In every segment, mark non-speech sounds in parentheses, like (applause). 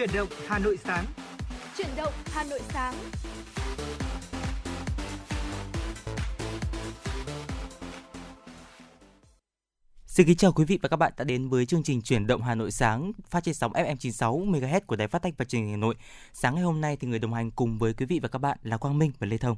Chuyển động Hà Nội sáng. Chuyển động Hà Nội sáng. Xin kính chào quý vị và các bạn đã đến với chương trình Chuyển động Hà Nội sáng phát trên sóng FM 96 MHz của Đài Phát thanh và Truyền hình Hà Nội. Sáng ngày hôm nay thì người đồng hành cùng với quý vị và các bạn là Quang Minh và Lê Thông.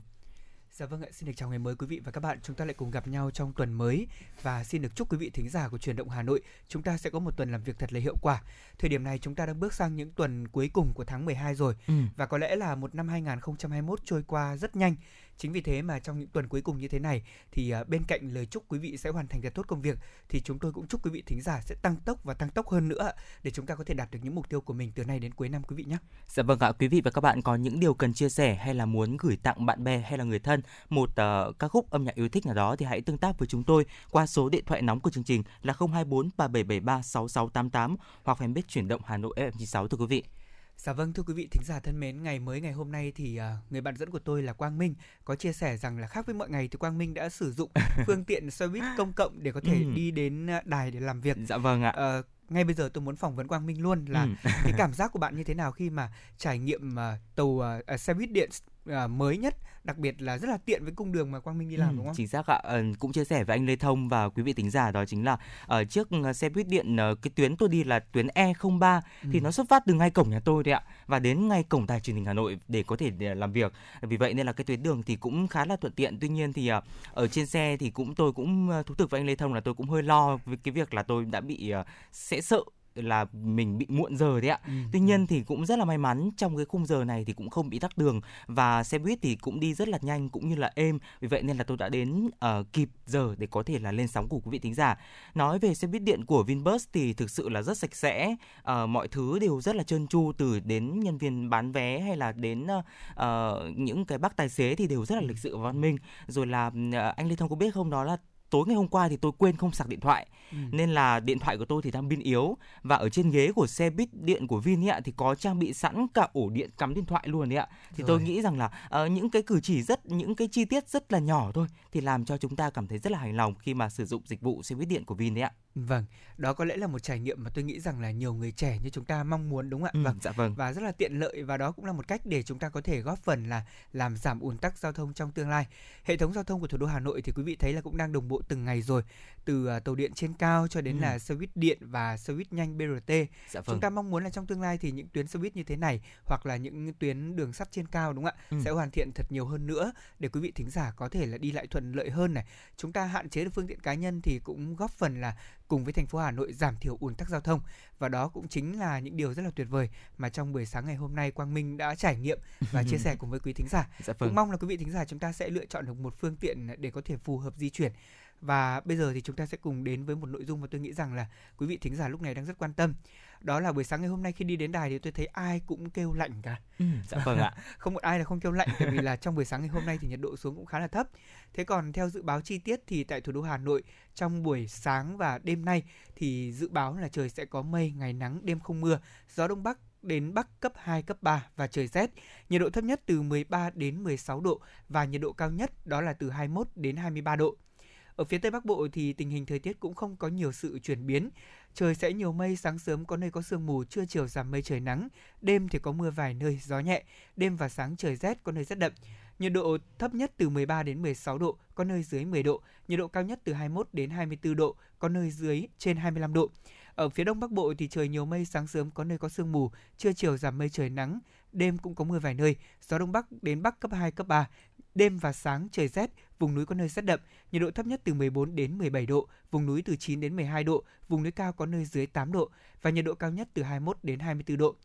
Dạ vâng ạ, xin được chào ngày mới quý vị và các bạn. Chúng ta lại cùng gặp nhau trong tuần mới và xin được chúc quý vị thính giả của truyền động Hà Nội chúng ta sẽ có một tuần làm việc thật là hiệu quả. Thời điểm này chúng ta đang bước sang những tuần cuối cùng của tháng 12 rồi Ừ. và có lẽ là một năm 2021 trôi qua rất nhanh. Chính vì thế mà trong những tuần cuối cùng như thế này thì à, bên cạnh lời chúc quý vị sẽ hoàn thành thật tốt công việc thì chúng tôi cũng chúc quý vị thính giả sẽ tăng tốc và tăng tốc hơn nữa để chúng ta có thể đạt được những mục tiêu của mình từ nay đến cuối năm quý vị nhé. Dạ vâng ạ, quý vị và các bạn có những điều cần chia sẻ hay là muốn gửi tặng bạn bè hay là người thân một uh, ca khúc âm nhạc yêu thích nào đó thì hãy tương tác với chúng tôi qua số điện thoại nóng của chương trình là 024 3773 6688 hoặc fanpage chuyển động Hà Nội FM96 thưa quý vị. Dạ vâng thưa quý vị thính giả thân mến, ngày mới ngày hôm nay thì à, người bạn dẫn của tôi là Quang Minh có chia sẻ rằng là khác với mọi ngày thì Quang Minh đã sử dụng (laughs) phương tiện xe buýt công cộng để có thể Ừ. đi đến à, đài để làm việc. Dạ vâng ạ. Ờ, ngay bây giờ tôi muốn phỏng vấn Quang Minh luôn là Ừ. cái cảm giác của bạn như thế nào khi mà trải nghiệm à, tàu à, xe buýt điện à, mới nhất, đặc biệt là rất là tiện với cung đường mà Quang Minh đi làm Ừ, đúng không? Chính xác ạ. Ờ, cũng chia sẻ với anh Lê Thông và quý vị tính giả đó chính là ở trước ờ, xe buýt điện ờ, cái tuyến tôi đi là tuyến E03 thì Ừ. nó xuất phát từ ngay cổng nhà tôi đấy ạ và đến ngay cổng đài truyền hình Hà Nội để có thể để làm việc. Vì vậy nên là cái tuyến đường thì cũng khá là thuận tiện. Tuy nhiên thì ờ, ở trên xe thì cũng tôi cũng ờ, thú thực với anh Lê Thông là tôi cũng hơi lo với cái việc là tôi đã bị ờ, sẽ sợ là mình bị muộn giờ đấy ạ. Ừ. Tuy nhiên thì cũng rất là may mắn trong cái khung giờ này thì cũng không bị tắc đường và xe buýt thì cũng đi rất là nhanh cũng như là êm. Vì vậy nên là tôi đã đến ờ, kịp giờ để có thể là lên sóng của quý vị thính giả. Nói về xe buýt điện của Vinbus thì thực sự là rất sạch sẽ, ờ, mọi thứ đều rất là trơn tru từ đến nhân viên bán vé hay là đến ờ, những cái bác tài xế thì đều rất là lịch sự và văn minh. Rồi là ờ, anh Lê Thông có biết không đó là tối ngày hôm qua thì tôi quên không sạc điện thoại Ừ. nên là điện thoại của tôi thì đang pin yếu và ở trên ghế của xe buýt điện của Vin ấy ạ thì có trang bị sẵn cả ổ điện cắm điện thoại luôn đấy ạ thì tôi Rồi. nghĩ rằng là ờ, những cái cử chỉ rất những cái chi tiết rất là nhỏ thôi thì làm cho chúng ta cảm thấy rất là hài lòng khi mà sử dụng dịch vụ xe buýt điện của Vin đấy ạ Vâng, đó có lẽ là một trải nghiệm mà tôi nghĩ rằng là nhiều người trẻ như chúng ta mong muốn đúng không ạ? ừ, Vâng. dạ vâng và rất là tiện lợi và đó cũng là một cách để chúng ta có thể góp phần là làm giảm ùn tắc giao thông trong tương lai. Hệ thống giao thông của thủ đô Hà Nội thì quý vị thấy là cũng đang đồng bộ từng ngày rồi, từ à, tàu điện trên cao cho đến Ừ. là xe buýt điện và xe buýt nhanh BRT. dạ vâng Chúng ta mong muốn là trong tương lai thì những tuyến xe buýt như thế này hoặc là những tuyến đường sắt trên cao đúng không ạ Ừ. sẽ hoàn thiện thật nhiều hơn nữa để quý vị thính giả có thể là đi lại thuận lợi hơn này. Chúng ta hạn chế được phương tiện cá nhân thì cũng góp phần là cùng với thành phố Hà Nội giảm thiểu ùn tắc giao thông và đó cũng chính là những điều rất là tuyệt vời mà trong buổi sáng ngày hôm nay Quang Minh đã trải nghiệm và chia sẻ (laughs) cùng với quý thính giả. dạ Cũng vâng mong là quý vị thính giả chúng ta sẽ lựa chọn được một phương tiện để có thể phù hợp di chuyển. Và bây giờ thì chúng ta sẽ cùng đến với một nội dung mà tôi nghĩ rằng là quý vị thính giả lúc này đang rất quan tâm. Đó là buổi sáng ngày hôm nay khi đi đến đài thì tôi thấy ai cũng kêu lạnh cả. ừ, dạ vâng ạ (laughs) Không một ai là không kêu lạnh tại vì là trong buổi sáng ngày hôm nay thì nhiệt độ xuống cũng khá là thấp. Thế còn theo dự báo chi tiết thì tại thủ đô Hà Nội trong buổi sáng và đêm nay thì dự báo là trời sẽ có mây, ngày nắng, đêm không mưa, gió đông bắc đến bắc cấp 2, cấp 3 và trời rét. Nhiệt độ thấp nhất từ 13 đến 16 độ và nhiệt độ cao nhất đó là từ 21 đến 23 độ. Ở phía Tây Bắc Bộ thì tình hình thời tiết cũng không có nhiều sự chuyển biến. Trời sẽ nhiều mây, sáng sớm có nơi có sương mù, trưa chiều giảm mây trời nắng, đêm thì có mưa vài nơi, gió nhẹ, đêm và sáng trời rét, có nơi rất đậm. Nhiệt độ thấp nhất từ 13 đến 16 độ, có nơi dưới 10 độ, nhiệt độ cao nhất từ 21 đến 24 độ, có nơi dưới trên 25 độ. Ở phía Đông Bắc Bộ thì trời nhiều mây, sáng sớm có nơi có sương mù, trưa chiều giảm mây trời nắng, đêm cũng có mưa vài nơi, gió Đông Bắc đến Bắc cấp 2, cấp 3. Đêm và sáng trời rét, vùng núi có nơi rét đậm, nhiệt độ thấp nhất từ 14 đến 17 độ, vùng núi từ 9 đến 12 độ, vùng núi cao có nơi dưới 8 độ và nhiệt độ cao nhất từ 21 đến 24 độ.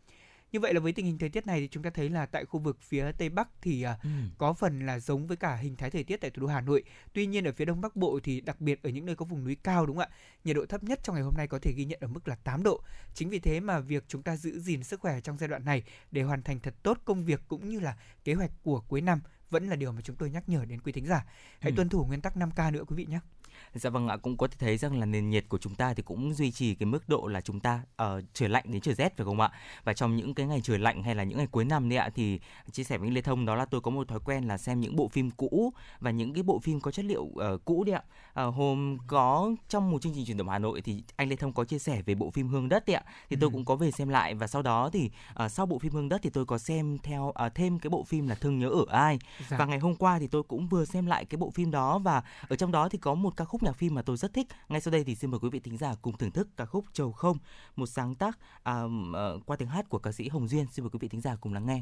Như vậy là với tình hình thời tiết này thì chúng ta thấy là tại khu vực phía Tây Bắc thì à, ừ. có phần là giống với cả hình thái thời tiết tại thủ đô Hà Nội. Tuy nhiên ở phía Đông Bắc Bộ thì đặc biệt ở những nơi có vùng núi cao đúng không ạ? Nhiệt độ thấp nhất trong ngày hôm nay có thể ghi nhận ở mức là 8 độ. Chính vì thế mà việc chúng ta giữ gìn sức khỏe trong giai đoạn này để hoàn thành thật tốt công việc cũng như là kế hoạch của cuối năm vẫn là điều mà chúng tôi nhắc nhở đến quý thính giả. Hãy Ừ. tuân thủ nguyên tắc 5K nữa quý vị nhé. Dạ vâng ạ, cũng có thể thấy rằng là nền nhiệt của chúng ta thì cũng duy trì cái mức độ là chúng ta uh, trời lạnh đến trời rét phải không ạ? Và trong những cái ngày trời lạnh hay là những ngày cuối năm đấy ạ thì chia sẻ với anh Lê Thông đó là tôi có một thói quen là xem những bộ phim cũ và những cái bộ phim có chất liệu uh, cũ đấy ạ. Uh, hôm có trong một chương trình truyền động Hà Nội thì anh Lê Thông có chia sẻ về bộ phim Hương đất đấy ạ. Thì tôi ừ. cũng có về xem lại và sau đó thì uh, sau bộ phim Hương đất thì tôi có xem theo uh, thêm cái bộ phim là Thương nhớ ở ai. Dạ. Và ngày hôm qua thì tôi cũng vừa xem lại cái bộ phim đó và ở trong đó thì có một ca khúc nhạc phim mà tôi rất thích. Ngay sau đây thì xin mời quý vị thính giả cùng thưởng thức ca khúc Trầu không, một sáng tác à, uh, qua tiếng hát của ca sĩ Hồng Duyên. Xin mời quý vị thính giả cùng lắng nghe.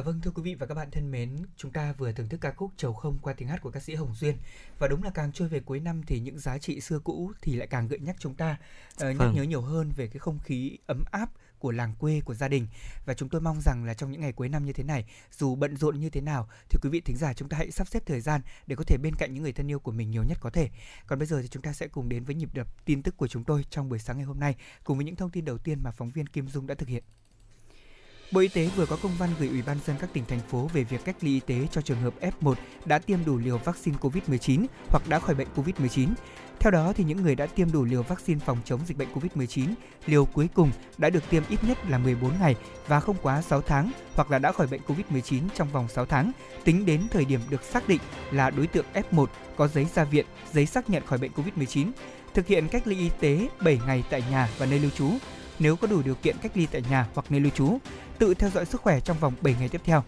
Dạ vâng thưa quý vị và các bạn thân mến, chúng ta vừa thưởng thức ca khúc Trầu không qua tiếng hát của ca sĩ Hồng Duyên. Và đúng là càng trôi về cuối năm thì những giá trị xưa cũ thì lại càng gợi nhắc chúng ta uh, nhắc vâng. nhớ nhiều hơn về cái không khí ấm áp của làng quê của gia đình. Và chúng tôi mong rằng là trong những ngày cuối năm như thế này dù bận rộn như thế nào thì quý vị thính giả chúng ta hãy sắp xếp thời gian để có thể bên cạnh những người thân yêu của mình nhiều nhất có thể. Còn bây giờ thì chúng ta sẽ cùng đến với nhịp đập tin tức của chúng tôi trong buổi sáng ngày hôm nay cùng với những thông tin đầu tiên mà phóng viên Kim Dung đã thực hiện Bộ Y tế vừa có công văn gửi Ủy ban dân các tỉnh thành phố về việc cách ly y tế cho trường hợp F1 đã tiêm đủ liều vaccine COVID-19 hoặc đã khỏi bệnh COVID-19. Theo đó thì những người đã tiêm đủ liều vaccine phòng chống dịch bệnh COVID-19, liều cuối cùng đã được tiêm ít nhất là 14 ngày và không quá 6 tháng hoặc là đã khỏi bệnh COVID-19 trong vòng 6 tháng, tính đến thời điểm được xác định là đối tượng F1 có giấy ra viện, giấy xác nhận khỏi bệnh COVID-19, thực hiện cách ly y tế 7 ngày tại nhà và nơi lưu trú nếu có đủ điều kiện cách ly tại nhà hoặc nơi lưu trú, tự theo dõi sức khỏe trong vòng 7 ngày tiếp theo.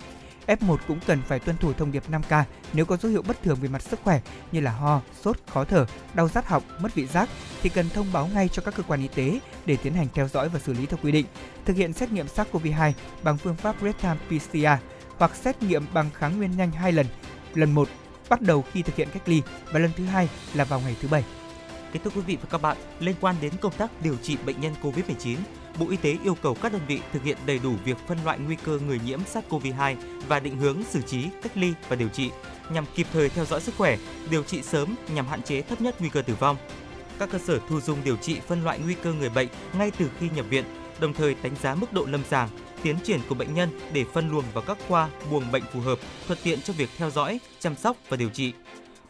F1 cũng cần phải tuân thủ thông điệp 5K nếu có dấu hiệu bất thường về mặt sức khỏe như là ho, sốt, khó thở, đau rát họng, mất vị giác thì cần thông báo ngay cho các cơ quan y tế để tiến hành theo dõi và xử lý theo quy định. Thực hiện xét nghiệm SARS-CoV-2 bằng phương pháp real-time PCR hoặc xét nghiệm bằng kháng nguyên nhanh hai lần. Lần một bắt đầu khi thực hiện cách ly và lần thứ hai là vào ngày thứ bảy. Kính thưa quý vị và các bạn, liên quan đến công tác điều trị bệnh nhân COVID-19, Bộ Y tế yêu cầu các đơn vị thực hiện đầy đủ việc phân loại nguy cơ người nhiễm SARS-CoV-2 và định hướng xử trí, cách ly và điều trị nhằm kịp thời theo dõi sức khỏe, điều trị sớm nhằm hạn chế thấp nhất nguy cơ tử vong. Các cơ sở thu dung điều trị phân loại nguy cơ người bệnh ngay từ khi nhập viện, đồng thời đánh giá mức độ lâm sàng, tiến triển của bệnh nhân để phân luồng vào các khoa, buồng bệnh phù hợp, thuận tiện cho việc theo dõi, chăm sóc và điều trị.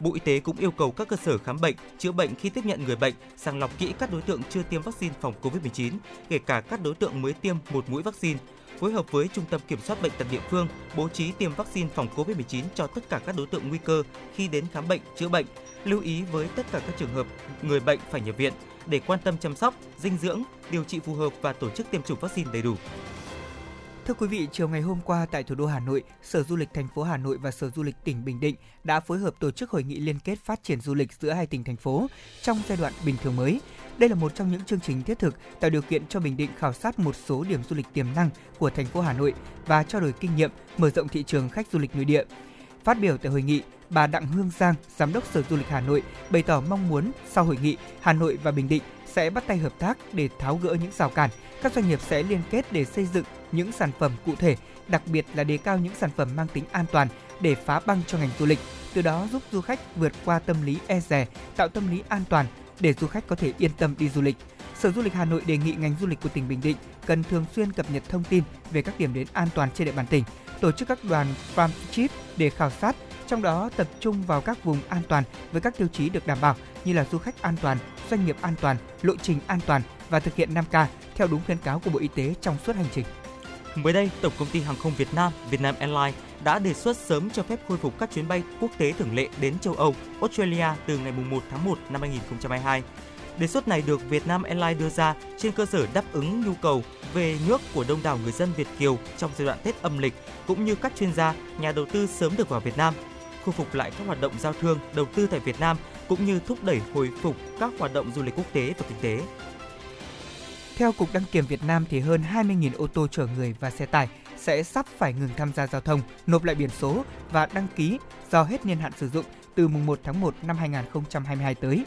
Bộ Y tế cũng yêu cầu các cơ sở khám bệnh, chữa bệnh khi tiếp nhận người bệnh sàng lọc kỹ các đối tượng chưa tiêm vaccine phòng COVID-19, kể cả các đối tượng mới tiêm một mũi vaccine, phối hợp với Trung tâm Kiểm soát bệnh tật địa phương bố trí tiêm vaccine phòng COVID-19 cho tất cả các đối tượng nguy cơ khi đến khám bệnh, chữa bệnh. Lưu ý với tất cả các trường hợp người bệnh phải nhập viện để quan tâm chăm sóc, dinh dưỡng, điều trị phù hợp và tổ chức tiêm chủng vaccine đầy đủ. Thưa quý vị, chiều ngày hôm qua tại thủ đô Hà Nội, Sở Du lịch thành phố Hà Nội và Sở Du lịch tỉnh Bình Định đã phối hợp tổ chức hội nghị liên kết phát triển du lịch giữa hai tỉnh thành phố trong giai đoạn bình thường mới. Đây là một trong những chương trình thiết thực tạo điều kiện cho Bình Định khảo sát một số điểm du lịch tiềm năng của thành phố Hà Nội và trao đổi kinh nghiệm, mở rộng thị trường khách du lịch nội địa. Phát biểu tại hội nghị, bà Đặng Hương Giang, Giám đốc Sở Du lịch Hà Nội bày tỏ mong muốn sau hội nghị, Hà Nội và Bình Định sẽ bắt tay hợp tác để tháo gỡ những rào cản. Các doanh nghiệp sẽ liên kết để xây dựng những sản phẩm cụ thể, đặc biệt là đề cao những sản phẩm mang tính an toàn để phá băng cho ngành du lịch, từ đó giúp du khách vượt qua tâm lý e dè, tạo tâm lý an toàn để du khách có thể yên tâm đi du lịch. Sở Du lịch Hà Nội đề nghị ngành du lịch của tỉnh Bình Định cần thường xuyên cập nhật thông tin về các điểm đến an toàn trên địa bàn tỉnh, tổ chức các đoàn farm trip để khảo sát, trong đó tập trung vào các vùng an toàn với các tiêu chí được đảm bảo như là du khách an toàn, doanh nghiệp an toàn, lộ trình an toàn và thực hiện 5K theo đúng khuyến cáo của Bộ Y tế trong suốt hành trình. Mới đây, Tổng công ty Hàng không Việt Nam, Vietnam Airlines đã đề xuất sớm cho phép khôi phục các chuyến bay quốc tế thường lệ đến châu Âu, Australia từ ngày 1 tháng 1 năm 2022. Đề xuất này được Vietnam Airlines đưa ra trên cơ sở đáp ứng nhu cầu về nước của đông đảo người dân Việt Kiều trong giai đoạn Tết âm lịch, cũng như các chuyên gia, nhà đầu tư sớm được vào Việt Nam, khôi phục lại các hoạt động giao thương, đầu tư tại Việt Nam, cũng như thúc đẩy hồi phục các hoạt động du lịch quốc tế và kinh tế. Theo Cục Đăng kiểm Việt Nam thì hơn 20.000 ô tô chở người và xe tải sẽ sắp phải ngừng tham gia giao thông, nộp lại biển số và đăng ký do hết niên hạn sử dụng từ mùng 1 tháng 1 năm 2022 tới.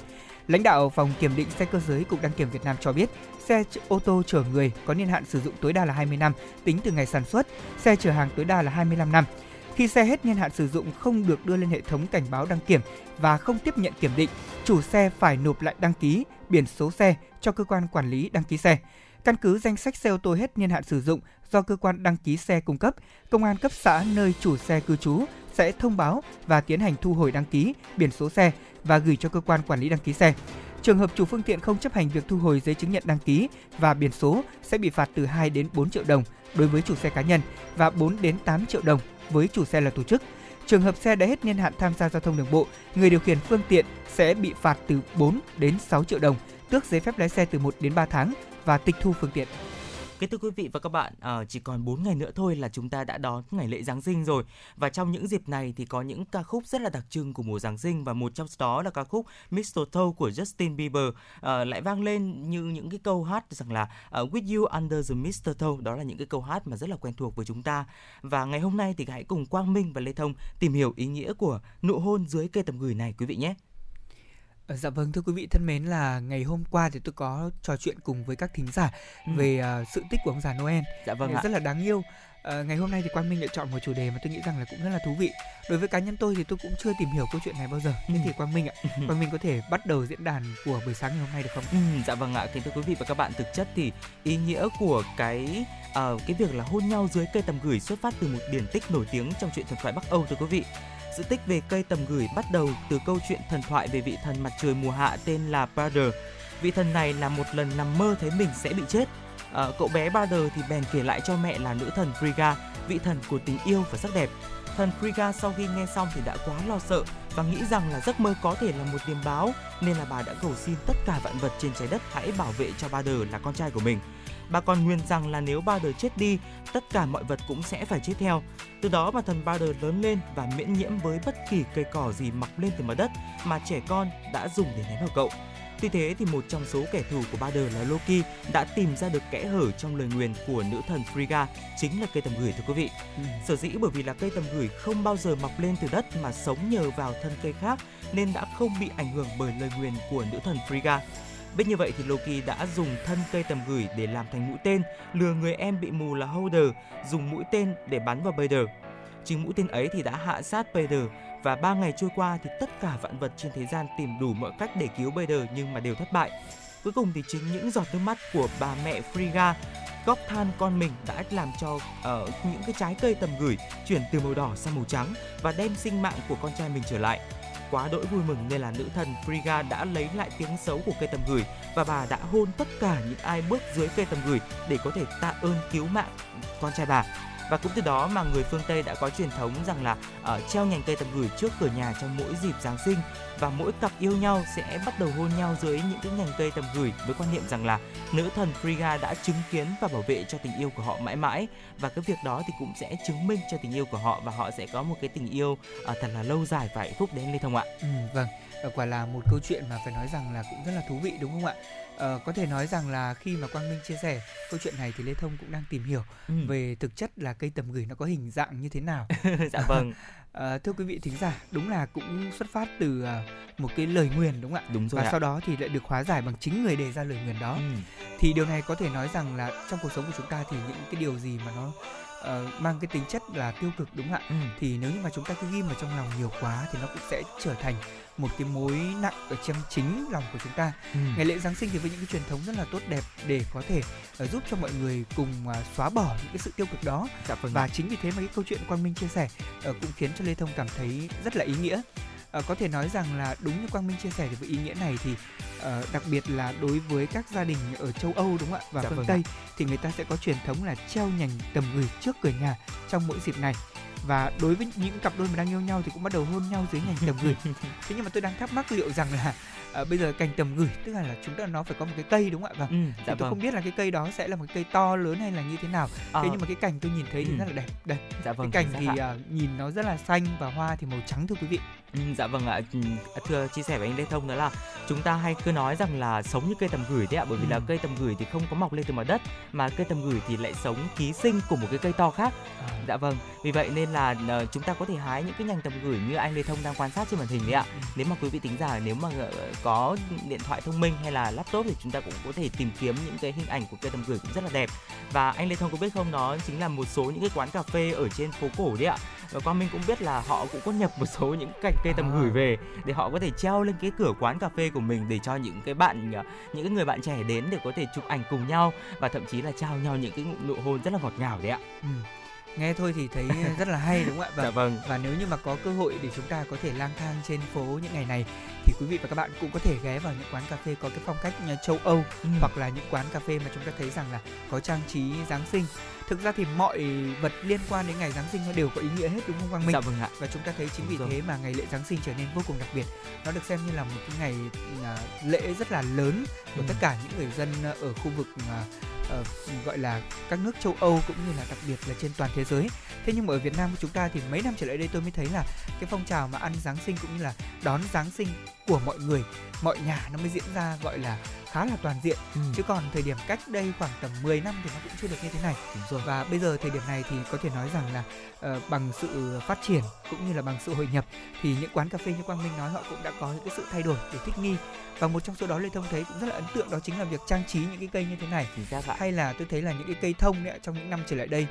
Lãnh đạo phòng kiểm định xe cơ giới Cục Đăng kiểm Việt Nam cho biết, xe ô tô chở người có niên hạn sử dụng tối đa là 20 năm tính từ ngày sản xuất, xe chở hàng tối đa là 25 năm. Khi xe hết niên hạn sử dụng không được đưa lên hệ thống cảnh báo đăng kiểm và không tiếp nhận kiểm định, chủ xe phải nộp lại đăng ký, biển số xe cho cơ quan quản lý đăng ký xe. Căn cứ danh sách xe ô tô hết niên hạn sử dụng do cơ quan đăng ký xe cung cấp, công an cấp xã nơi chủ xe cư trú sẽ thông báo và tiến hành thu hồi đăng ký, biển số xe và gửi cho cơ quan quản lý đăng ký xe. Trường hợp chủ phương tiện không chấp hành việc thu hồi giấy chứng nhận đăng ký và biển số sẽ bị phạt từ 2 đến 4 triệu đồng đối với chủ xe cá nhân và 4 đến 8 triệu đồng với chủ xe là tổ chức. Trường hợp xe đã hết niên hạn tham gia giao thông đường bộ, người điều khiển phương tiện sẽ bị phạt từ 4 đến 6 triệu đồng, tước giấy phép lái xe từ 1 đến 3 tháng và tịch thu phương tiện. Kính thưa quý vị và các bạn, à, chỉ còn 4 ngày nữa thôi là chúng ta đã đón ngày lễ Giáng sinh rồi. Và trong những dịp này thì có những ca khúc rất là đặc trưng của mùa Giáng sinh và một trong số đó là ca khúc Mistletoe của Justin Bieber à, lại vang lên như những cái câu hát rằng là uh, With You Under the Mistletoe. Đó là những cái câu hát mà rất là quen thuộc với chúng ta. Và ngày hôm nay thì hãy cùng Quang Minh và Lê Thông tìm hiểu ý nghĩa của nụ hôn dưới cây tầm gửi này quý vị nhé. Dạ vâng thưa quý vị thân mến là ngày hôm qua thì tôi có trò chuyện cùng với các thính giả ừ. về uh, sự tích của ông già Noel. Dạ vâng ạ. Rất là đáng yêu. Uh, ngày hôm nay thì Quang Minh lại chọn một chủ đề mà tôi nghĩ rằng là cũng rất là thú vị. Đối với cá nhân tôi thì tôi cũng chưa tìm hiểu câu chuyện này bao giờ. Ừ. Thế thì Quang Minh ạ, (laughs) Quang Minh có thể bắt đầu diễn đàn của buổi sáng ngày hôm nay được không? Ừ, dạ vâng ạ. Kính thưa quý vị và các bạn, thực chất thì ý nghĩa của cái uh, cái việc là hôn nhau dưới cây tầm gửi xuất phát từ một điển tích nổi tiếng trong truyện thần thoại Bắc Âu thưa quý vị. Sự tích về cây tầm gửi bắt đầu từ câu chuyện thần thoại về vị thần mặt trời mùa hạ tên là Brother. Vị thần này là một lần nằm mơ thấy mình sẽ bị chết. À, cậu bé Brother thì bèn kể lại cho mẹ là nữ thần Friga, vị thần của tình yêu và sắc đẹp. Thần Friga sau khi nghe xong thì đã quá lo sợ và nghĩ rằng là giấc mơ có thể là một điềm báo nên là bà đã cầu xin tất cả vạn vật trên trái đất hãy bảo vệ cho Brother là con trai của mình. Bà còn nguyện rằng là nếu ba đời chết đi, tất cả mọi vật cũng sẽ phải chết theo. Từ đó mà thần ba đời lớn lên và miễn nhiễm với bất kỳ cây cỏ gì mọc lên từ mặt đất mà trẻ con đã dùng để ném vào cậu. Tuy thế thì một trong số kẻ thù của ba đời là Loki đã tìm ra được kẽ hở trong lời nguyền của nữ thần Frigga, chính là cây tầm gửi thưa quý vị. Ừ. Sở dĩ bởi vì là cây tầm gửi không bao giờ mọc lên từ đất mà sống nhờ vào thân cây khác nên đã không bị ảnh hưởng bởi lời nguyền của nữ thần Frigga. Biết như vậy thì Loki đã dùng thân cây tầm gửi để làm thành mũi tên, lừa người em bị mù là Holder dùng mũi tên để bắn vào Vader. Chính mũi tên ấy thì đã hạ sát Vader và ba ngày trôi qua thì tất cả vạn vật trên thế gian tìm đủ mọi cách để cứu Vader nhưng mà đều thất bại. Cuối cùng thì chính những giọt nước mắt của bà mẹ Frigga góp than con mình đã làm cho uh, những cái trái cây tầm gửi chuyển từ màu đỏ sang màu trắng và đem sinh mạng của con trai mình trở lại quá đỗi vui mừng nên là nữ thần Friga đã lấy lại tiếng xấu của cây tầm gửi và bà đã hôn tất cả những ai bước dưới cây tầm gửi để có thể tạ ơn cứu mạng con trai bà và cũng từ đó mà người phương Tây đã có truyền thống rằng là uh, treo nhành cây tầm gửi trước cửa nhà trong mỗi dịp Giáng sinh và mỗi cặp yêu nhau sẽ bắt đầu hôn nhau dưới những cái nhành cây tầm gửi với quan niệm rằng là nữ thần Friga đã chứng kiến và bảo vệ cho tình yêu của họ mãi mãi và cái việc đó thì cũng sẽ chứng minh cho tình yêu của họ và họ sẽ có một cái tình yêu uh, thật là lâu dài và hạnh phúc đến Lê Thông ạ. Ừ, vâng, quả là một câu chuyện mà phải nói rằng là cũng rất là thú vị đúng không ạ? Uh, có thể nói rằng là khi mà Quang Minh chia sẻ câu chuyện này thì Lê Thông cũng đang tìm hiểu ừ. về thực chất là cây tầm gửi nó có hình dạng như thế nào. (laughs) dạ vâng. uh, (laughs) thưa quý vị thính giả, đúng là cũng xuất phát từ uh, một cái lời nguyền đúng không ạ? Đúng rồi. Và ạ. sau đó thì lại được hóa giải bằng chính người đề ra lời nguyền đó. Ừ. Thì điều này có thể nói rằng là trong cuộc sống của chúng ta thì những cái điều gì mà nó uh, mang cái tính chất là tiêu cực đúng không ạ? Ừ. Thì nếu như mà chúng ta cứ ghim vào trong lòng nhiều quá thì nó cũng sẽ trở thành một cái mối nặng ở trong chính lòng của chúng ta. Ừ. Ngày lễ Giáng sinh thì với những cái truyền thống rất là tốt đẹp để có thể uh, giúp cho mọi người cùng uh, xóa bỏ những cái sự tiêu cực đó. Dạ, vâng. Và chính vì thế mà cái câu chuyện Quang Minh chia sẻ uh, cũng khiến cho Lê Thông cảm thấy rất là ý nghĩa. Uh, có thể nói rằng là đúng như Quang Minh chia sẻ thì với ý nghĩa này thì uh, đặc biệt là đối với các gia đình ở châu Âu đúng không ạ và dạ, phương vâng Tây ạ. thì người ta sẽ có truyền thống là treo nhành tầm gửi trước cửa nhà trong mỗi dịp này và đối với những cặp đôi mà đang yêu nhau thì cũng bắt đầu hôn nhau dưới (laughs) nhành tầm gửi. Thế nhưng mà tôi đang thắc mắc liệu rằng là à, bây giờ cành tầm gửi tức là, là chúng ta nó phải có một cái cây đúng không ạ? Và ừ, dạ tôi vâng. không biết là cái cây đó sẽ là một cây to lớn hay là như thế nào. À. thế nhưng mà cái cành tôi nhìn thấy thì ừ. rất là đẹp. Đây dạ vâng, cái cành thì uh, nhìn nó rất là xanh và hoa thì màu trắng thưa quý vị Ừ, dạ vâng ạ ừ, thưa chia sẻ với anh Lê Thông đó là chúng ta hay cứ nói rằng là sống như cây tầm gửi đấy ạ bởi vì ừ. là cây tầm gửi thì không có mọc lên từ mặt đất mà cây tầm gửi thì lại sống ký sinh của một cái cây to khác à. dạ vâng vì vậy nên là uh, chúng ta có thể hái những cái nhành tầm gửi như anh Lê Thông đang quan sát trên màn hình đấy ạ ừ. nếu mà quý vị tính giả nếu mà uh, có điện thoại thông minh hay là laptop thì chúng ta cũng có thể tìm kiếm những cái hình ảnh của cây tầm gửi cũng rất là đẹp và anh Lê Thông có biết không đó chính là một số những cái quán cà phê ở trên phố cổ đấy ạ và qua mình cũng biết là họ cũng có nhập một số những cành cây tầm à. gửi về để họ có thể treo lên cái cửa quán cà phê của mình để cho những cái bạn những cái người bạn trẻ đến để có thể chụp ảnh cùng nhau và thậm chí là trao nhau những cái nụ hôn rất là ngọt ngào đấy ạ. Ừ. nghe thôi thì thấy rất là hay đúng không ạ (laughs) và, dạ vâng và nếu như mà có cơ hội để chúng ta có thể lang thang trên phố những ngày này thì quý vị và các bạn cũng có thể ghé vào những quán cà phê có cái phong cách châu Âu ừ. hoặc là những quán cà phê mà chúng ta thấy rằng là có trang trí Giáng sinh thực ra thì mọi vật liên quan đến ngày Giáng sinh nó đều có ý nghĩa hết đúng không Quang Minh? Dạ vâng ạ. Và chúng ta thấy chính vì thế mà ngày lễ Giáng sinh trở nên vô cùng đặc biệt. Nó được xem như là một cái ngày à, lễ rất là lớn của ừ. tất cả những người dân ở khu vực uh, gọi là các nước châu Âu cũng như là đặc biệt là trên toàn thế giới. Thế nhưng mà ở Việt Nam của chúng ta thì mấy năm trở lại đây tôi mới thấy là cái phong trào mà ăn Giáng sinh cũng như là đón Giáng sinh của mọi người, mọi nhà nó mới diễn ra gọi là khá là toàn diện ừ. chứ còn thời điểm cách đây khoảng tầm 10 năm thì nó cũng chưa được như thế này Đúng rồi. và bây giờ thời điểm này thì có thể nói rằng là uh, bằng sự phát triển cũng như là bằng sự hội nhập thì những quán cà phê như Quang Minh nói họ cũng đã có những cái sự thay đổi để thích nghi và một trong số đó Lê Thông thấy cũng rất là ấn tượng đó chính là việc trang trí những cái cây như thế này. Hay là tôi thấy là những cái cây thông đấy trong những năm trở lại đây.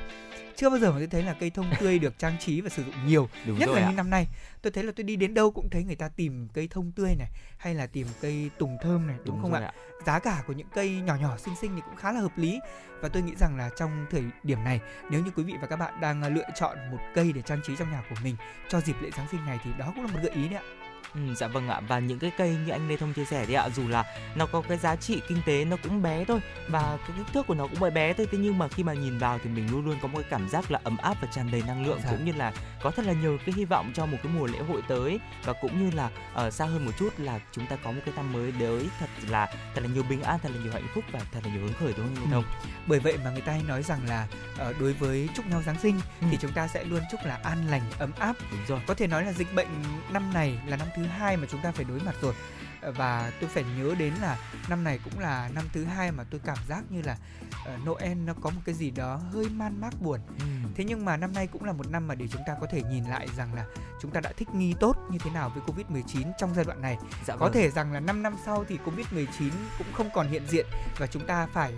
Chưa bao giờ mà tôi thấy là cây thông tươi (laughs) được trang trí và sử dụng nhiều Đúng nhất là ạ. những năm nay. Tôi thấy là tôi đi đến đâu cũng thấy người ta tìm cây thông tươi này hay là tìm cây tùng thơm này đúng, đúng không ạ? ạ. Giá cả của những cây nhỏ nhỏ xinh xinh thì cũng khá là hợp lý. Và tôi nghĩ rằng là trong thời điểm này nếu như quý vị và các bạn đang à, lựa chọn một cây để trang trí trong nhà của mình cho dịp lễ giáng sinh này thì đó cũng là một gợi ý đấy ạ Ừ, dạ vâng ạ và những cái cây như anh Lê Thông chia sẻ đấy ạ dù là nó có cái giá trị kinh tế nó cũng bé thôi và cái kích thước của nó cũng bé bé thôi thế nhưng mà khi mà nhìn vào thì mình luôn luôn có một cái cảm giác là ấm áp và tràn đầy năng lượng dạ. cũng như là có thật là nhiều cái hy vọng cho một cái mùa lễ hội tới và cũng như là ở uh, xa hơn một chút là chúng ta có một cái năm mới tới thật là thật là nhiều bình an thật là nhiều hạnh phúc và thật là nhiều hứng khởi đúng không? Ừ. Bởi vậy mà người ta hay nói rằng là uh, đối với chúc nhau Giáng sinh ừ. thì chúng ta sẽ luôn chúc là an lành ấm áp. Đúng rồi. Có thể nói là dịch bệnh năm này là năm thứ hai mà chúng ta phải đối mặt rồi và tôi phải nhớ đến là năm này cũng là năm thứ hai mà tôi cảm giác như là uh, Noel nó có một cái gì đó hơi man mác buồn. Ừ. Thế nhưng mà năm nay cũng là một năm mà để chúng ta có thể nhìn lại rằng là chúng ta đã thích nghi tốt như thế nào với Covid-19 trong giai đoạn này. Dạ có vâng. thể rằng là 5 năm sau thì Covid-19 cũng không còn hiện diện và chúng ta phải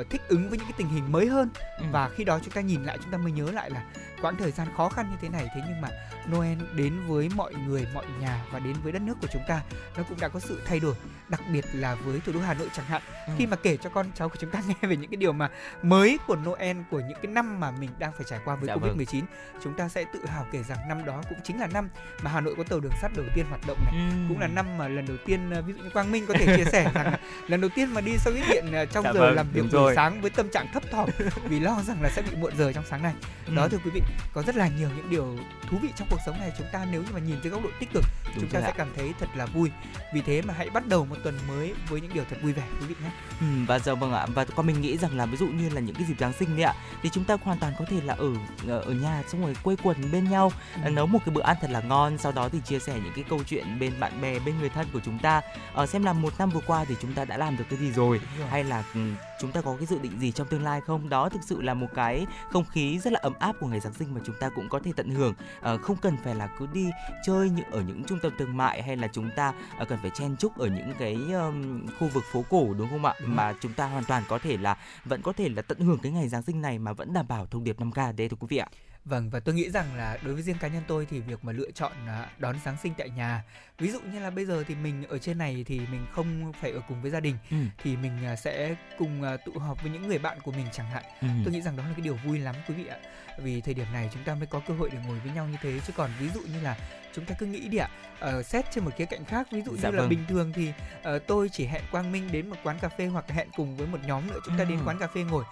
uh, thích ứng với những cái tình hình mới hơn ừ. và khi đó chúng ta nhìn lại chúng ta mới nhớ lại là quãng thời gian khó khăn như thế này thế nhưng mà Noel đến với mọi người, mọi nhà và đến với đất nước của chúng ta nó cũng đã có sự thay đổi đặc biệt là với thủ đô Hà Nội chẳng hạn ừ. khi mà kể cho con cháu của chúng ta (laughs) nghe về những cái điều mà mới của Noel của những cái năm mà mình đang phải trải qua với dạ Covid-19 vâng. chúng ta sẽ tự hào kể rằng năm đó cũng chính là năm mà Hà Nội có tàu đường sắt đầu tiên hoạt động này ừ. cũng là năm mà lần đầu tiên ờ, ví dụ như Quang Minh có thể chia sẻ rằng (laughs) lần đầu tiên mà đi xe buýt điện ờ, trong dạ giờ vâng, làm việc buổi sáng với tâm trạng thấp thỏm vì lo rằng là sẽ bị muộn giờ trong sáng nay ừ. đó thưa quý vị có rất là nhiều những điều thú vị trong cuộc sống này. Chúng ta nếu như mà nhìn từ góc độ tích cực Đúng chúng ta sẽ ạ. cảm thấy thật là vui. Vì thế mà hãy bắt đầu một tuần mới với những điều thật vui vẻ quý vị nhé. Ừ, và giờ vâng ạ. Và con mình nghĩ rằng là ví dụ như là những cái dịp giáng sinh đấy ạ thì chúng ta hoàn toàn có thể là ở ở nhà xong rồi quây quần bên nhau ừ. nấu một cái bữa ăn thật là ngon sau đó thì chia sẻ những cái câu chuyện bên bạn bè bên người thân của chúng ta. Ở ờ, xem là một năm vừa qua thì chúng ta đã làm được cái gì rồi, rồi. hay là ừ, chúng ta có cái dự định gì trong tương lai không? Đó thực sự là một cái không khí rất là ấm áp của ngày giáng sinh mà chúng ta cũng có thể tận hưởng. À, không cần phải là cứ đi chơi như ở những trung tâm thương mại hay là chúng ta à, cần phải chen chúc ở những cái um, khu vực phố cổ đúng không ạ? Đúng mà chúng ta hoàn toàn có thể là vẫn có thể là tận hưởng cái ngày giáng sinh này mà vẫn đảm bảo thông điệp 5K đấy thưa quý vị ạ Vâng và tôi nghĩ rằng là đối với riêng cá nhân tôi thì việc mà lựa chọn à, đón Giáng sinh tại nhà ví dụ như là bây giờ thì mình ở trên này thì mình không phải ở cùng với gia đình ừ. thì mình à, sẽ cùng à, tụ họp với những người bạn của mình chẳng hạn ừ. tôi nghĩ rằng đó là cái điều vui lắm quý vị ạ vì thời điểm này chúng ta mới có cơ hội để ngồi với nhau như thế chứ còn ví dụ như là chúng ta cứ nghĩ đi ạ. Ở xét trên một khía cạnh khác ví dụ dạ như vâng. là bình thường thì uh, tôi chỉ hẹn quang minh đến một quán cà phê hoặc hẹn cùng với một nhóm nữa chúng ta ừ. đến quán cà phê ngồi.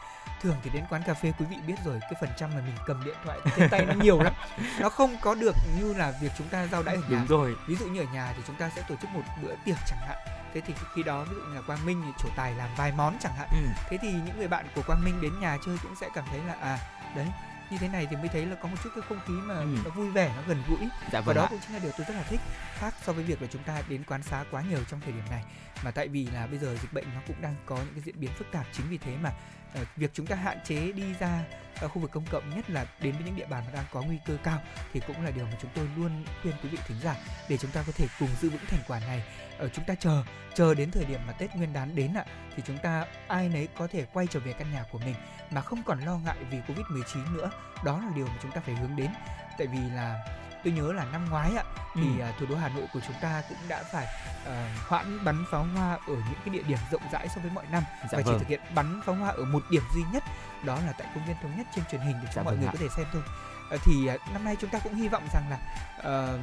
Thường thì đến quán cà phê quý vị biết rồi cái phần trăm mà mình cầm điện thoại trên tay nó nhiều lắm. (laughs) Nó không có được như là việc chúng ta giao đãi ở nhà đúng rồi. ví dụ như ở nhà thì chúng ta sẽ tổ chức một bữa tiệc chẳng hạn. Thế thì khi đó ví dụ như là quang minh thì chủ tài làm vài món chẳng hạn. Ừ. thế thì những người bạn của quang minh đến nhà chơi cũng sẽ cảm thấy là à đấy như thế này thì mới thấy là có một chút cái không khí mà ừ. nó vui vẻ nó gần gũi dạ, và vâng đó ạ. cũng chính là điều tôi rất là thích khác so với việc là chúng ta đến quán xá quá nhiều trong thời điểm này mà tại vì là bây giờ dịch bệnh nó cũng đang có những cái diễn biến phức tạp chính vì thế mà uh, việc chúng ta hạn chế đi ra ở khu vực công cộng nhất là đến với những địa bàn mà đang có nguy cơ cao thì cũng là điều mà chúng tôi luôn khuyên quý vị thính giả để chúng ta có thể cùng giữ vững thành quả này ở chúng ta chờ chờ đến thời điểm mà Tết Nguyên đán đến ạ thì chúng ta ai nấy có thể quay trở về căn nhà của mình mà không còn lo ngại vì Covid-19 nữa. Đó là điều mà chúng ta phải hướng đến tại vì là tôi nhớ là năm ngoái ạ thì ừ. thủ đô Hà Nội của chúng ta cũng đã phải uh, hoãn bắn pháo hoa ở những cái địa điểm rộng rãi so với mọi năm dạ và vâng. chỉ thực hiện bắn pháo hoa ở một điểm duy nhất đó là tại công viên thống nhất trên truyền hình để cho dạ mọi vâng người ạ. có thể xem thôi uh, thì uh, năm nay chúng ta cũng hy vọng rằng là uh,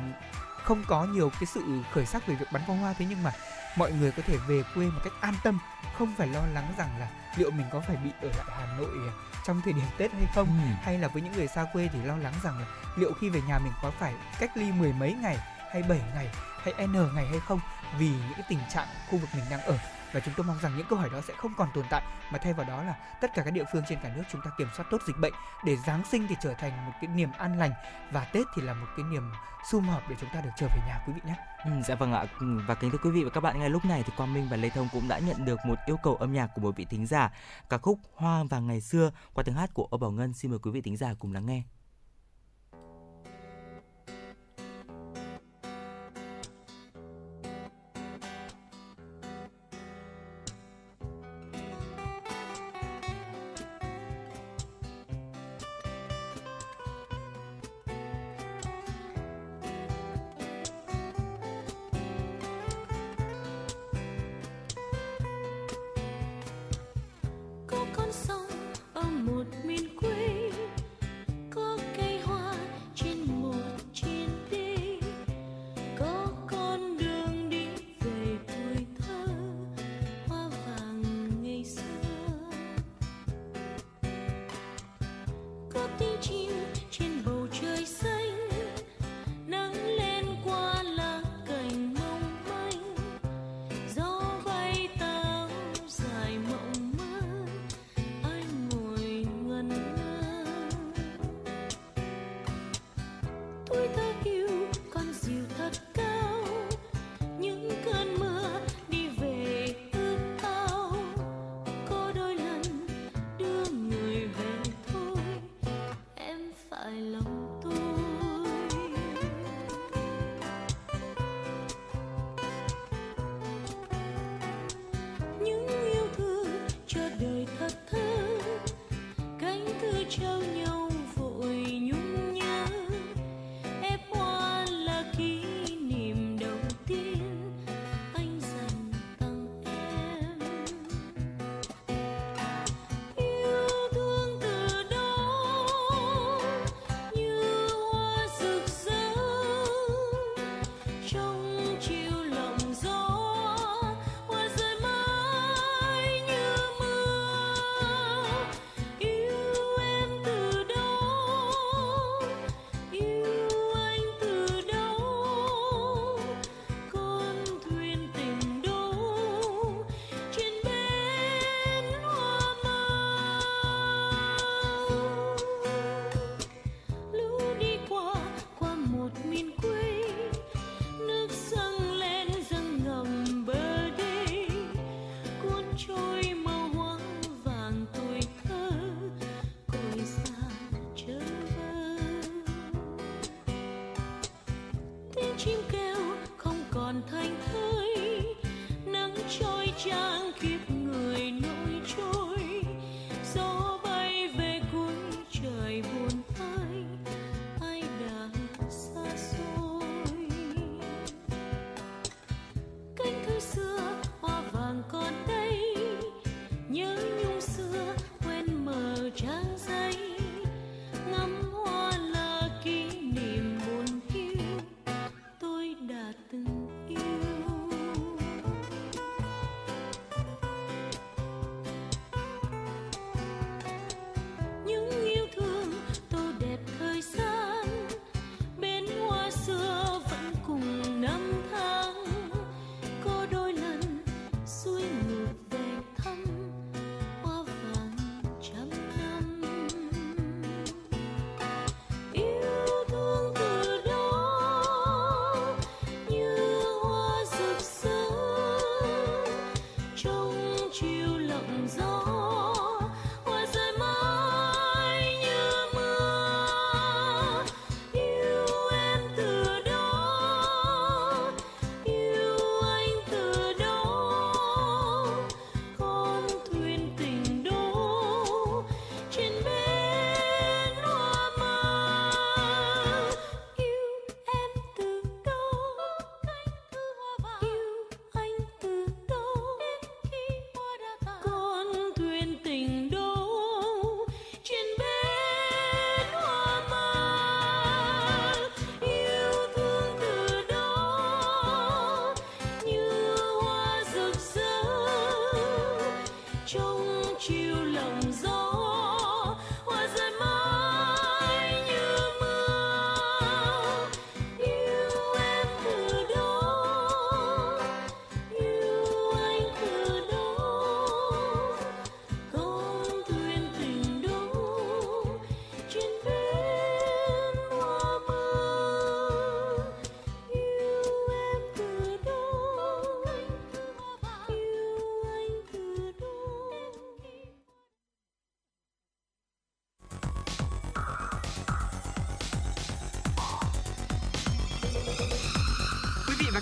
không có nhiều cái sự khởi sắc về việc bắn pháo hoa thế nhưng mà mọi người có thể về quê một cách an tâm không phải lo lắng rằng là liệu mình có phải bị ở lại Hà Nội trong thời điểm Tết hay không. Ừ. hay là với những người xa quê thì lo lắng rằng là liệu khi về nhà mình có phải cách ly mười mấy ngày hay 7 ngày hay n ngày hay không. Vì những cái tình trạng khu vực mình đang ở và chúng tôi mong rằng những câu hỏi đó sẽ không còn tồn tại mà thay vào đó là tất cả các địa phương trên cả nước chúng ta kiểm soát tốt dịch bệnh để Giáng sinh thì trở thành một cái niềm an lành và Tết thì là một cái niềm sum họp để chúng ta được trở về nhà quý vị nhé. Ừ, dạ vâng ạ ừ, và kính thưa quý vị và các bạn ngay lúc này thì Quang Minh và Lê Thông cũng đã nhận được một yêu cầu âm nhạc của một vị thính giả ca khúc Hoa và ngày xưa qua tiếng hát của Âu Bảo Ngân xin mời quý vị thính giả cùng lắng nghe.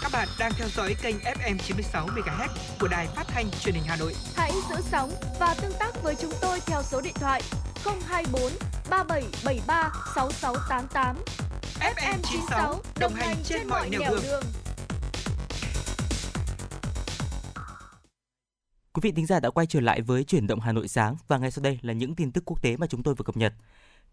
Và các bạn đang theo dõi kênh FM 96 MHz của đài phát thanh truyền hình Hà Nội. Hãy giữ sóng và tương tác với chúng tôi theo số điện thoại 024 3773 6688. FM 96 đồng hành trên mọi nẻo đường. đường. Quý vị thính giả đã quay trở lại với chuyển động Hà Nội sáng và ngay sau đây là những tin tức quốc tế mà chúng tôi vừa cập nhật.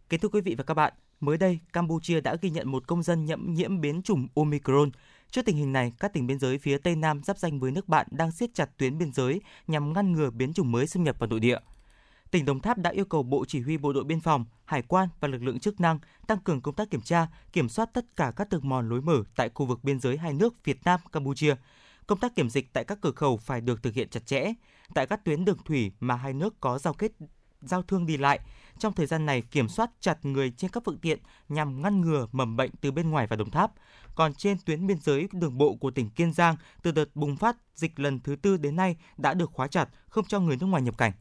Kính thưa quý vị và các bạn, mới đây Campuchia đã ghi nhận một công dân nhiễm nhiễm biến chủng Omicron. Trước tình hình này, các tỉnh biên giới phía Tây Nam giáp danh với nước bạn đang siết chặt tuyến biên giới nhằm ngăn ngừa biến chủng mới xâm nhập vào nội địa. Tỉnh Đồng Tháp đã yêu cầu Bộ Chỉ huy Bộ đội Biên phòng, Hải quan và lực lượng chức năng tăng cường công tác kiểm tra, kiểm soát tất cả các đường mòn lối mở tại khu vực biên giới hai nước Việt Nam Campuchia. Công tác kiểm dịch tại các cửa khẩu phải được thực hiện chặt chẽ. Tại các tuyến đường thủy mà hai nước có giao kết giao thương đi lại, trong thời gian này kiểm soát chặt người trên các phương tiện nhằm ngăn ngừa mầm bệnh từ bên ngoài vào Đồng Tháp. Còn trên tuyến biên giới đường bộ của tỉnh Kiên Giang, từ đợt bùng phát dịch lần thứ tư đến nay đã được khóa chặt, không cho người nước ngoài nhập cảnh.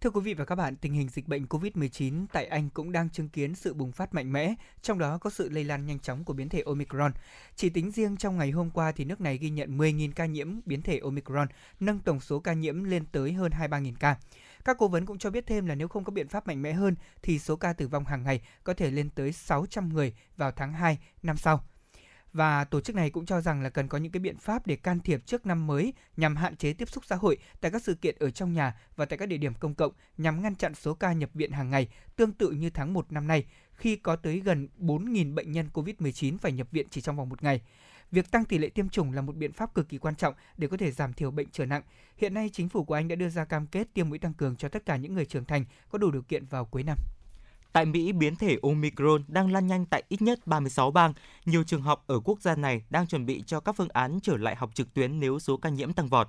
Thưa quý vị và các bạn, tình hình dịch bệnh COVID-19 tại Anh cũng đang chứng kiến sự bùng phát mạnh mẽ, trong đó có sự lây lan nhanh chóng của biến thể Omicron. Chỉ tính riêng trong ngày hôm qua thì nước này ghi nhận 10.000 ca nhiễm biến thể Omicron, nâng tổng số ca nhiễm lên tới hơn 23.000 ca. Các cố vấn cũng cho biết thêm là nếu không có biện pháp mạnh mẽ hơn, thì số ca tử vong hàng ngày có thể lên tới 600 người vào tháng 2 năm sau. Và tổ chức này cũng cho rằng là cần có những cái biện pháp để can thiệp trước năm mới nhằm hạn chế tiếp xúc xã hội tại các sự kiện ở trong nhà và tại các địa điểm công cộng nhằm ngăn chặn số ca nhập viện hàng ngày tương tự như tháng 1 năm nay, khi có tới gần 4.000 bệnh nhân COVID-19 phải nhập viện chỉ trong vòng một ngày. Việc tăng tỷ lệ tiêm chủng là một biện pháp cực kỳ quan trọng để có thể giảm thiểu bệnh trở nặng. Hiện nay, chính phủ của Anh đã đưa ra cam kết tiêm mũi tăng cường cho tất cả những người trưởng thành có đủ điều kiện vào cuối năm. Tại Mỹ, biến thể Omicron đang lan nhanh tại ít nhất 36 bang. Nhiều trường học ở quốc gia này đang chuẩn bị cho các phương án trở lại học trực tuyến nếu số ca nhiễm tăng vọt.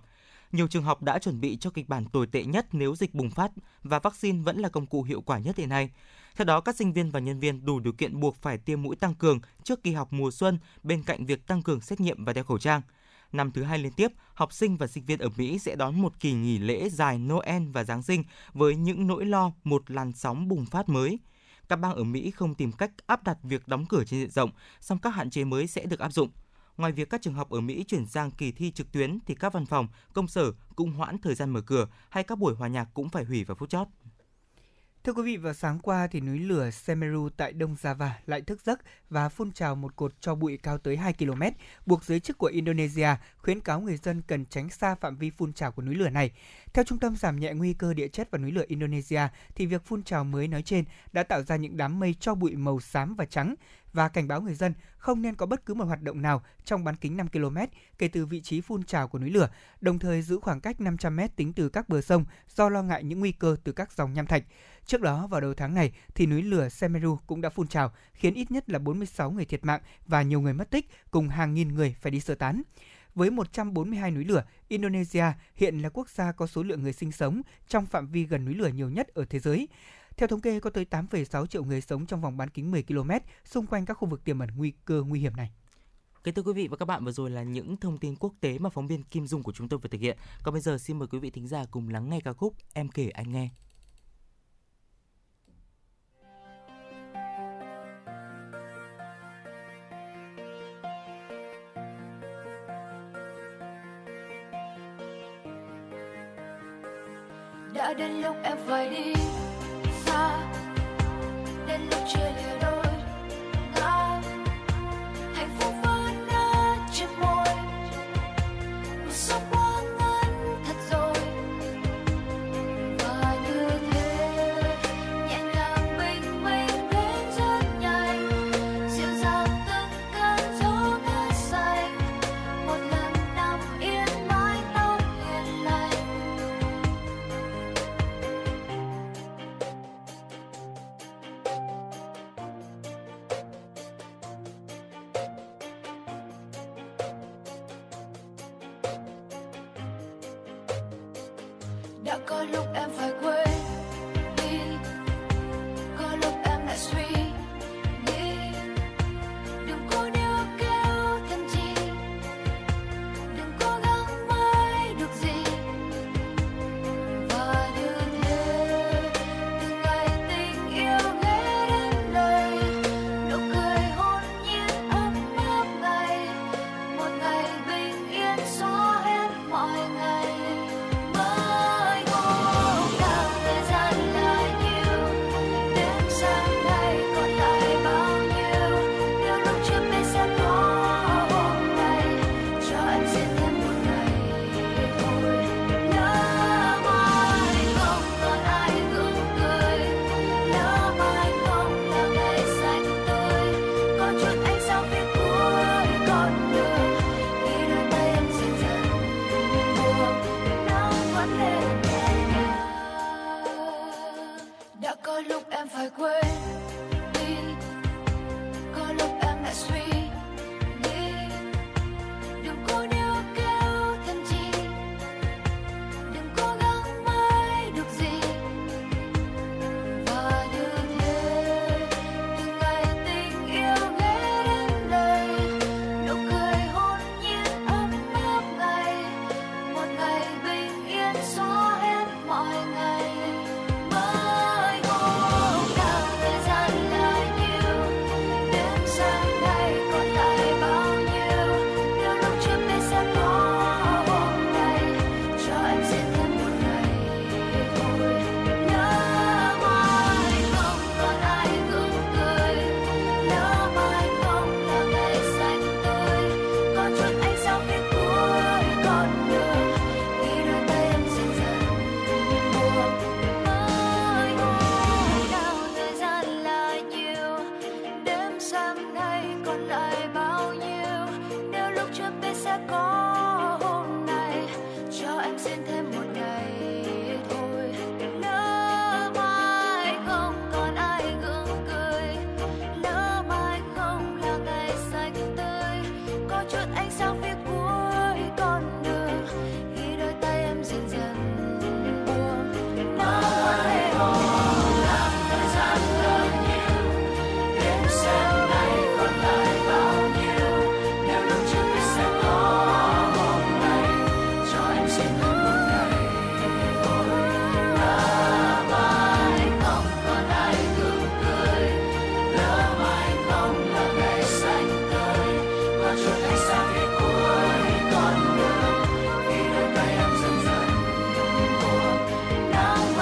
Nhiều trường học đã chuẩn bị cho kịch bản tồi tệ nhất nếu dịch bùng phát và vaccine vẫn là công cụ hiệu quả nhất hiện nay. Theo đó, các sinh viên và nhân viên đủ điều kiện buộc phải tiêm mũi tăng cường trước kỳ học mùa xuân bên cạnh việc tăng cường xét nghiệm và đeo khẩu trang. Năm thứ hai liên tiếp, học sinh và sinh viên ở Mỹ sẽ đón một kỳ nghỉ lễ dài Noel và Giáng sinh với những nỗi lo một làn sóng bùng phát mới. Các bang ở Mỹ không tìm cách áp đặt việc đóng cửa trên diện rộng, song các hạn chế mới sẽ được áp dụng. Ngoài việc các trường học ở Mỹ chuyển sang kỳ thi trực tuyến thì các văn phòng, công sở cũng hoãn thời gian mở cửa hay các buổi hòa nhạc cũng phải hủy vào phút chót. Thưa quý vị, vào sáng qua thì núi lửa Semeru tại Đông Java lại thức giấc và phun trào một cột cho bụi cao tới 2 km, buộc giới chức của Indonesia khuyến cáo người dân cần tránh xa phạm vi phun trào của núi lửa này. Theo Trung tâm giảm nhẹ nguy cơ địa chất và núi lửa Indonesia, thì việc phun trào mới nói trên đã tạo ra những đám mây cho bụi màu xám và trắng và cảnh báo người dân không nên có bất cứ một hoạt động nào trong bán kính 5 km kể từ vị trí phun trào của núi lửa, đồng thời giữ khoảng cách 500 m tính từ các bờ sông do lo ngại những nguy cơ từ các dòng nham thạch. Trước đó vào đầu tháng này thì núi lửa Semeru cũng đã phun trào, khiến ít nhất là 46 người thiệt mạng và nhiều người mất tích cùng hàng nghìn người phải đi sơ tán. Với 142 núi lửa, Indonesia hiện là quốc gia có số lượng người sinh sống trong phạm vi gần núi lửa nhiều nhất ở thế giới. Theo thống kê, có tới 8,6 triệu người sống trong vòng bán kính 10 km xung quanh các khu vực tiềm ẩn nguy cơ nguy hiểm này. Kính thưa quý vị và các bạn, vừa rồi là những thông tin quốc tế mà phóng viên Kim Dung của chúng tôi vừa thực hiện. Còn bây giờ xin mời quý vị thính giả cùng lắng nghe ca khúc Em kể anh nghe. đã đến lúc em phải đi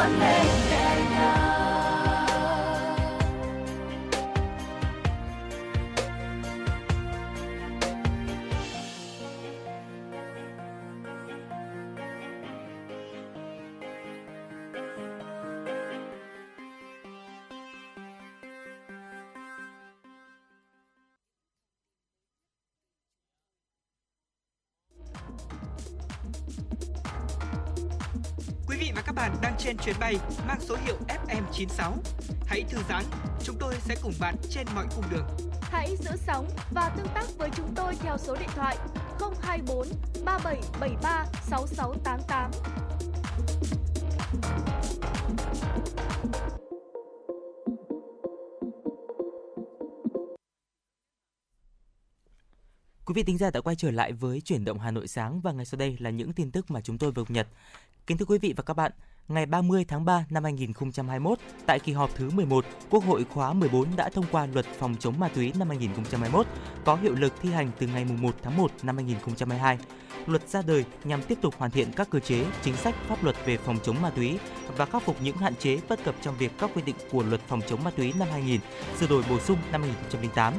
nắng vẫn chuyến bay mang số hiệu FM96. Hãy thư giãn, chúng tôi sẽ cùng bạn trên mọi cung đường. Hãy giữ sóng và tương tác với chúng tôi theo số điện thoại 024 3773 6688. Quý vị thính giả đã quay trở lại với chuyển động Hà Nội sáng và ngay sau đây là những tin tức mà chúng tôi vừa cập nhật. Kính thưa quý vị và các bạn, ngày 30 tháng 3 năm 2021, tại kỳ họp thứ 11, Quốc hội khóa 14 đã thông qua luật phòng chống ma túy năm 2021, có hiệu lực thi hành từ ngày 1 tháng 1 năm 2022. Luật ra đời nhằm tiếp tục hoàn thiện các cơ chế, chính sách pháp luật về phòng chống ma túy và khắc phục những hạn chế bất cập trong việc các quy định của luật phòng chống ma túy năm 2000, sửa đổi bổ sung năm 2008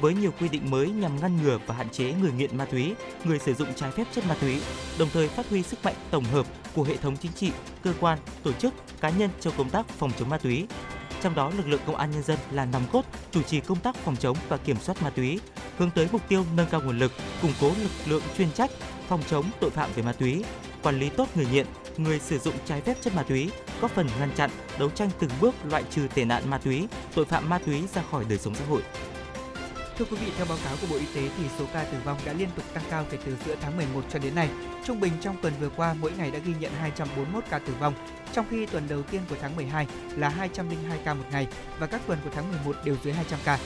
với nhiều quy định mới nhằm ngăn ngừa và hạn chế người nghiện ma túy, người sử dụng trái phép chất ma túy, đồng thời phát huy sức mạnh tổng hợp của hệ thống chính trị, cơ quan, tổ chức, cá nhân trong công tác phòng chống ma túy. Trong đó, lực lượng công an nhân dân là nòng cốt chủ trì công tác phòng chống và kiểm soát ma túy, hướng tới mục tiêu nâng cao nguồn lực, củng cố lực lượng chuyên trách phòng chống tội phạm về ma túy, quản lý tốt người nghiện, người sử dụng trái phép chất ma túy, góp phần ngăn chặn, đấu tranh từng bước loại trừ tệ nạn ma túy, tội phạm ma túy ra khỏi đời sống xã hội. Thưa quý vị, theo báo cáo của Bộ Y tế thì số ca tử vong đã liên tục tăng cao kể từ giữa tháng 11 cho đến nay. Trung bình trong tuần vừa qua, mỗi ngày đã ghi nhận 241 ca tử vong, trong khi tuần đầu tiên của tháng 12 là 202 ca một ngày và các tuần của tháng 11 đều dưới 200 ca.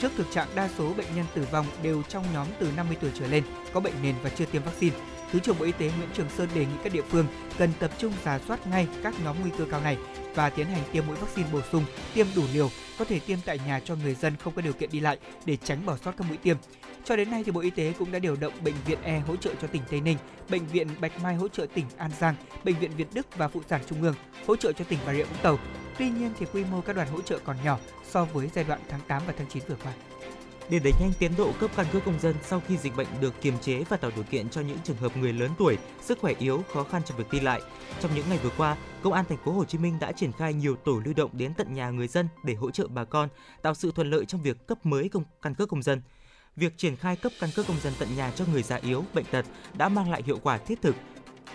Trước thực trạng đa số bệnh nhân tử vong đều trong nhóm từ 50 tuổi trở lên, có bệnh nền và chưa tiêm vaccine, Thứ trưởng Bộ Y tế Nguyễn Trường Sơn đề nghị các địa phương cần tập trung giả soát ngay các nhóm nguy cơ cao này và tiến hành tiêm mũi vaccine bổ sung, tiêm đủ liều, có thể tiêm tại nhà cho người dân không có điều kiện đi lại để tránh bỏ sót các mũi tiêm. Cho đến nay thì Bộ Y tế cũng đã điều động bệnh viện E hỗ trợ cho tỉnh Tây Ninh, bệnh viện Bạch Mai hỗ trợ tỉnh An Giang, bệnh viện Việt Đức và phụ sản Trung ương hỗ trợ cho tỉnh Bà Rịa Vũng Tàu. Tuy nhiên thì quy mô các đoàn hỗ trợ còn nhỏ so với giai đoạn tháng 8 và tháng 9 vừa qua. Để đẩy nhanh tiến độ cấp căn cước công dân sau khi dịch bệnh được kiềm chế và tạo điều kiện cho những trường hợp người lớn tuổi, sức khỏe yếu, khó khăn trong việc đi lại. Trong những ngày vừa qua, Công an thành phố Hồ Chí Minh đã triển khai nhiều tổ lưu động đến tận nhà người dân để hỗ trợ bà con, tạo sự thuận lợi trong việc cấp mới công căn cước công dân. Việc triển khai cấp căn cước công dân tận nhà cho người già yếu, bệnh tật đã mang lại hiệu quả thiết thực,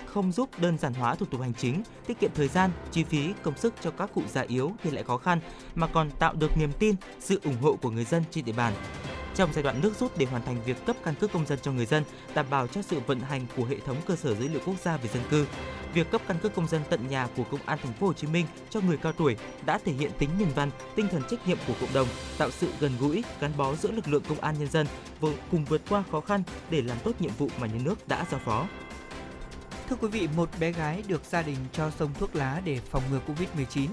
không giúp đơn giản hóa thủ tục hành chính, tiết kiệm thời gian, chi phí, công sức cho các cụ già yếu thì lại khó khăn, mà còn tạo được niềm tin, sự ủng hộ của người dân trên địa bàn. Trong giai đoạn nước rút để hoàn thành việc cấp căn cước công dân cho người dân, đảm bảo cho sự vận hành của hệ thống cơ sở dữ liệu quốc gia về dân cư, việc cấp căn cước công dân tận nhà của Công an thành phố Hồ Chí Minh cho người cao tuổi đã thể hiện tính nhân văn, tinh thần trách nhiệm của cộng đồng, tạo sự gần gũi, gắn bó giữa lực lượng công an nhân dân cùng vượt qua khó khăn để làm tốt nhiệm vụ mà nhà nước đã giao phó. Thưa quý vị, một bé gái được gia đình cho sông thuốc lá để phòng ngừa Covid-19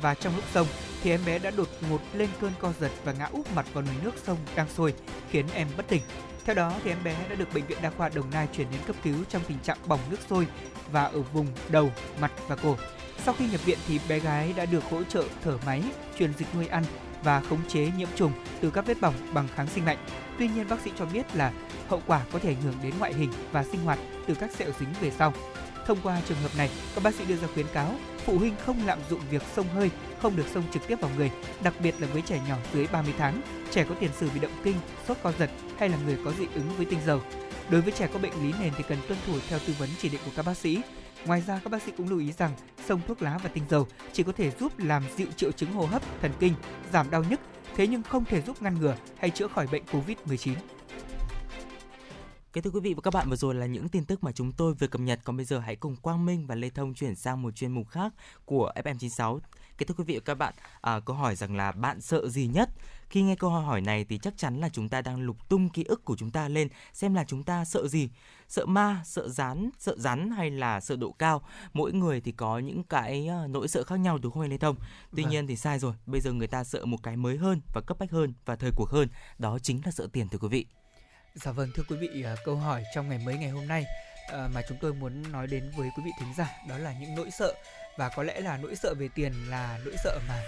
và trong lúc sông thì em bé đã đột ngột lên cơn co giật và ngã úp mặt vào nồi nước sông đang sôi, khiến em bất tỉnh. Theo đó thì em bé đã được bệnh viện đa khoa Đồng Nai chuyển đến cấp cứu trong tình trạng bỏng nước sôi và ở vùng đầu, mặt và cổ. Sau khi nhập viện thì bé gái đã được hỗ trợ thở máy, truyền dịch nuôi ăn và khống chế nhiễm trùng từ các vết bỏng bằng kháng sinh lạnh. Tuy nhiên bác sĩ cho biết là hậu quả có thể ảnh hưởng đến ngoại hình và sinh hoạt từ các sẹo dính về sau. Thông qua trường hợp này, các bác sĩ đưa ra khuyến cáo phụ huynh không lạm dụng việc sông hơi, không được sông trực tiếp vào người, đặc biệt là với trẻ nhỏ dưới 30 tháng, trẻ có tiền sử bị động kinh, sốt co giật hay là người có dị ứng với tinh dầu. Đối với trẻ có bệnh lý nền thì cần tuân thủ theo tư vấn chỉ định của các bác sĩ. Ngoài ra các bác sĩ cũng lưu ý rằng sông thuốc lá và tinh dầu chỉ có thể giúp làm dịu triệu chứng hô hấp, thần kinh, giảm đau nhức, thế nhưng không thể giúp ngăn ngừa hay chữa khỏi bệnh COVID-19. Kính thưa quý vị và các bạn, vừa rồi là những tin tức mà chúng tôi vừa cập nhật. Còn bây giờ hãy cùng Quang Minh và Lê Thông chuyển sang một chuyên mục khác của FM96. Kính thưa quý vị và các bạn, à, câu hỏi rằng là bạn sợ gì nhất? Khi nghe câu hỏi này thì chắc chắn là chúng ta đang lục tung ký ức của chúng ta lên xem là chúng ta sợ gì. Sợ ma, sợ rắn, sợ rắn hay là sợ độ cao. Mỗi người thì có những cái à, nỗi sợ khác nhau đúng không anh Lê Thông? Tuy Vâng. nhiên thì sai rồi. Bây giờ người ta sợ một cái mới hơn và cấp bách hơn và thời cuộc hơn. Đó chính là sợ tiền thưa quý vị. Dạ vâng thưa quý vị, à, câu hỏi trong ngày mới ngày hôm nay à, mà chúng tôi muốn nói đến với quý vị thính giả đó là những nỗi sợ và có lẽ là nỗi sợ về tiền là nỗi sợ mà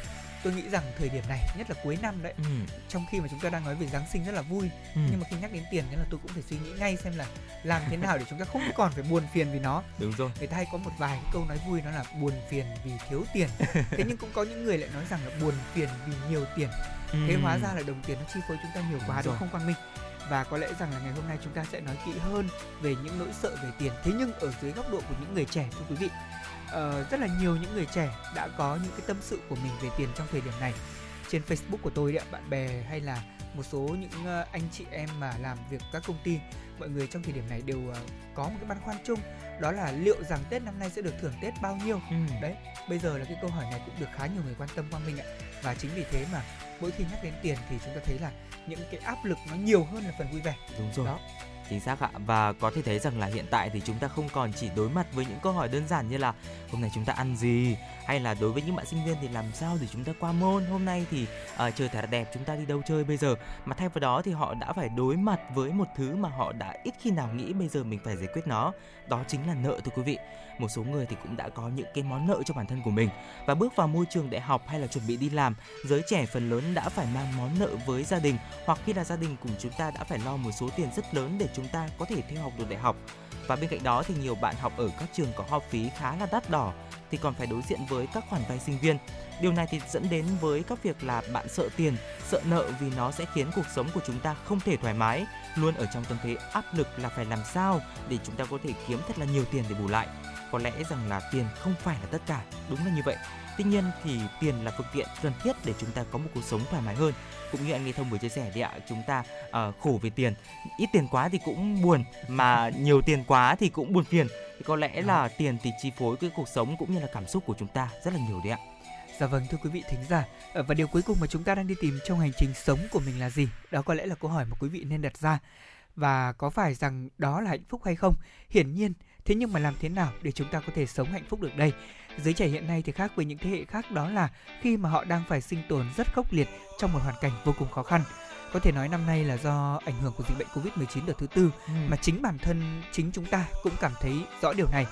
tôi nghĩ rằng thời điểm này nhất là cuối năm đấy Ừ, trong khi mà chúng ta đang nói về Giáng sinh rất là vui ừ, nhưng mà khi nhắc đến tiền thế là tôi cũng phải suy nghĩ ngay xem là làm thế nào để chúng ta không còn phải buồn phiền vì nó. Đúng rồi. người ta hay có một vài câu nói vui đó là buồn phiền vì thiếu tiền thế nhưng cũng có những người lại nói rằng là buồn phiền vì nhiều tiền thế Ừ. hóa ra là đồng tiền nó chi phối chúng ta nhiều quá Đúng đúng rồi. không quang minh? Và có lẽ rằng là ngày hôm nay chúng ta sẽ nói kỹ hơn về những nỗi sợ về tiền. Thế nhưng ở dưới góc độ của những người trẻ thưa quý vị ờ, rất là nhiều những người trẻ đã có những cái tâm sự của mình về tiền trong thời điểm này trên Facebook của tôi đấy bạn bè hay là một số những ờ, anh chị em mà làm việc các công ty mọi người trong thời điểm này đều ờ, có một cái băn khoăn chung đó là liệu rằng Tết năm nay sẽ được thưởng Tết bao nhiêu Ừ. đấy bây giờ là cái câu hỏi này cũng được khá nhiều người quan tâm quang minh ạ và chính vì thế mà mỗi khi nhắc đến tiền thì chúng ta thấy là những cái áp lực nó nhiều hơn là phần vui vẻ Đúng rồi. Đó. Chính xác ạ. Và có thể thấy rằng là hiện tại thì chúng ta không còn chỉ đối mặt với những câu hỏi đơn giản như là hôm nay chúng ta ăn gì hay là đối với những bạn sinh viên thì làm sao để chúng ta qua môn hôm nay thì uh, trời thật đẹp chúng ta đi đâu chơi bây giờ? Mà thay vào đó thì họ đã phải đối mặt với một thứ mà họ đã ít khi nào nghĩ bây giờ mình phải giải quyết nó. Đó chính là nợ thưa quý vị một số người thì cũng đã có những cái món nợ cho bản thân của mình. Và bước vào môi trường đại học hay là chuẩn bị đi làm, giới trẻ phần lớn đã phải mang món nợ với gia đình. Hoặc khi là gia đình cùng chúng ta đã phải lo một số tiền rất lớn để chúng ta có thể theo học được đại học. Và bên cạnh đó thì nhiều bạn học ở các trường có học phí khá là đắt đỏ, thì còn phải đối diện với các khoản vay sinh viên. Điều này thì dẫn đến với các việc là bạn sợ tiền, sợ nợ vì nó sẽ khiến cuộc sống của chúng ta không thể thoải mái. Luôn ở trong tâm thế áp lực là phải làm sao để chúng ta có thể kiếm thật là nhiều tiền để bù lại có lẽ rằng là tiền không phải là tất cả đúng là như vậy. Tuy nhiên thì tiền là phương tiện cần thiết để chúng ta có một cuộc sống thoải mái hơn. Cũng như anh Lê Thông vừa chia sẻ đi ạ chúng ta ờ, khổ về tiền. Ít tiền quá thì cũng buồn mà nhiều tiền quá thì cũng buồn phiền. Thì có lẽ là tiền thì chi phối cái cuộc sống cũng như là cảm xúc của chúng ta rất là nhiều đấy ạ. Dạ vâng thưa quý vị thính giả. Ờ, Và điều cuối cùng mà chúng ta đang đi tìm trong hành trình sống của mình là gì? Đó có lẽ là câu hỏi mà quý vị nên đặt ra. Và có phải rằng đó là hạnh phúc hay không? Hiển nhiên Thế nhưng mà làm thế nào để chúng ta có thể sống hạnh phúc được đây? Giới trẻ hiện nay thì khác với những thế hệ khác đó là khi mà họ đang phải sinh tồn rất khốc liệt trong một hoàn cảnh vô cùng khó khăn. Có thể nói năm nay là do ảnh hưởng của dịch bệnh Covid-19 đợt thứ tư mà chính bản thân chính chúng ta cũng cảm thấy rõ điều này.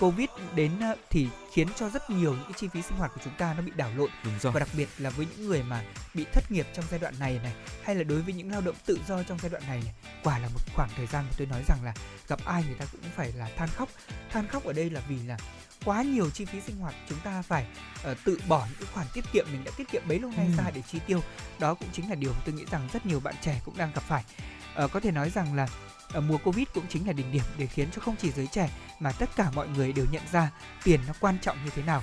Covid đến ờ, thì khiến cho rất nhiều những cái chi phí sinh hoạt của chúng ta nó bị đảo lộn. Đúng rồi. Và đặc biệt là với những người mà bị thất nghiệp trong giai đoạn này này hay là đối với những lao động tự do trong giai đoạn này, này quả là một khoảng thời gian mà tôi nói rằng là gặp ai người ta cũng phải là than khóc. Than khóc ở đây là vì là quá nhiều chi phí sinh hoạt chúng ta phải ờ, tự bỏ những cái khoản tiết kiệm mình đã tiết kiệm bấy lâu nay Ừ. ra để chi tiêu. Đó cũng chính là điều tôi nghĩ rằng rất nhiều bạn trẻ cũng đang gặp phải. Ờ, có thể nói rằng là ở mùa covid cũng chính là đỉnh điểm để khiến cho không chỉ giới trẻ mà tất cả mọi người đều nhận ra tiền nó quan trọng như thế nào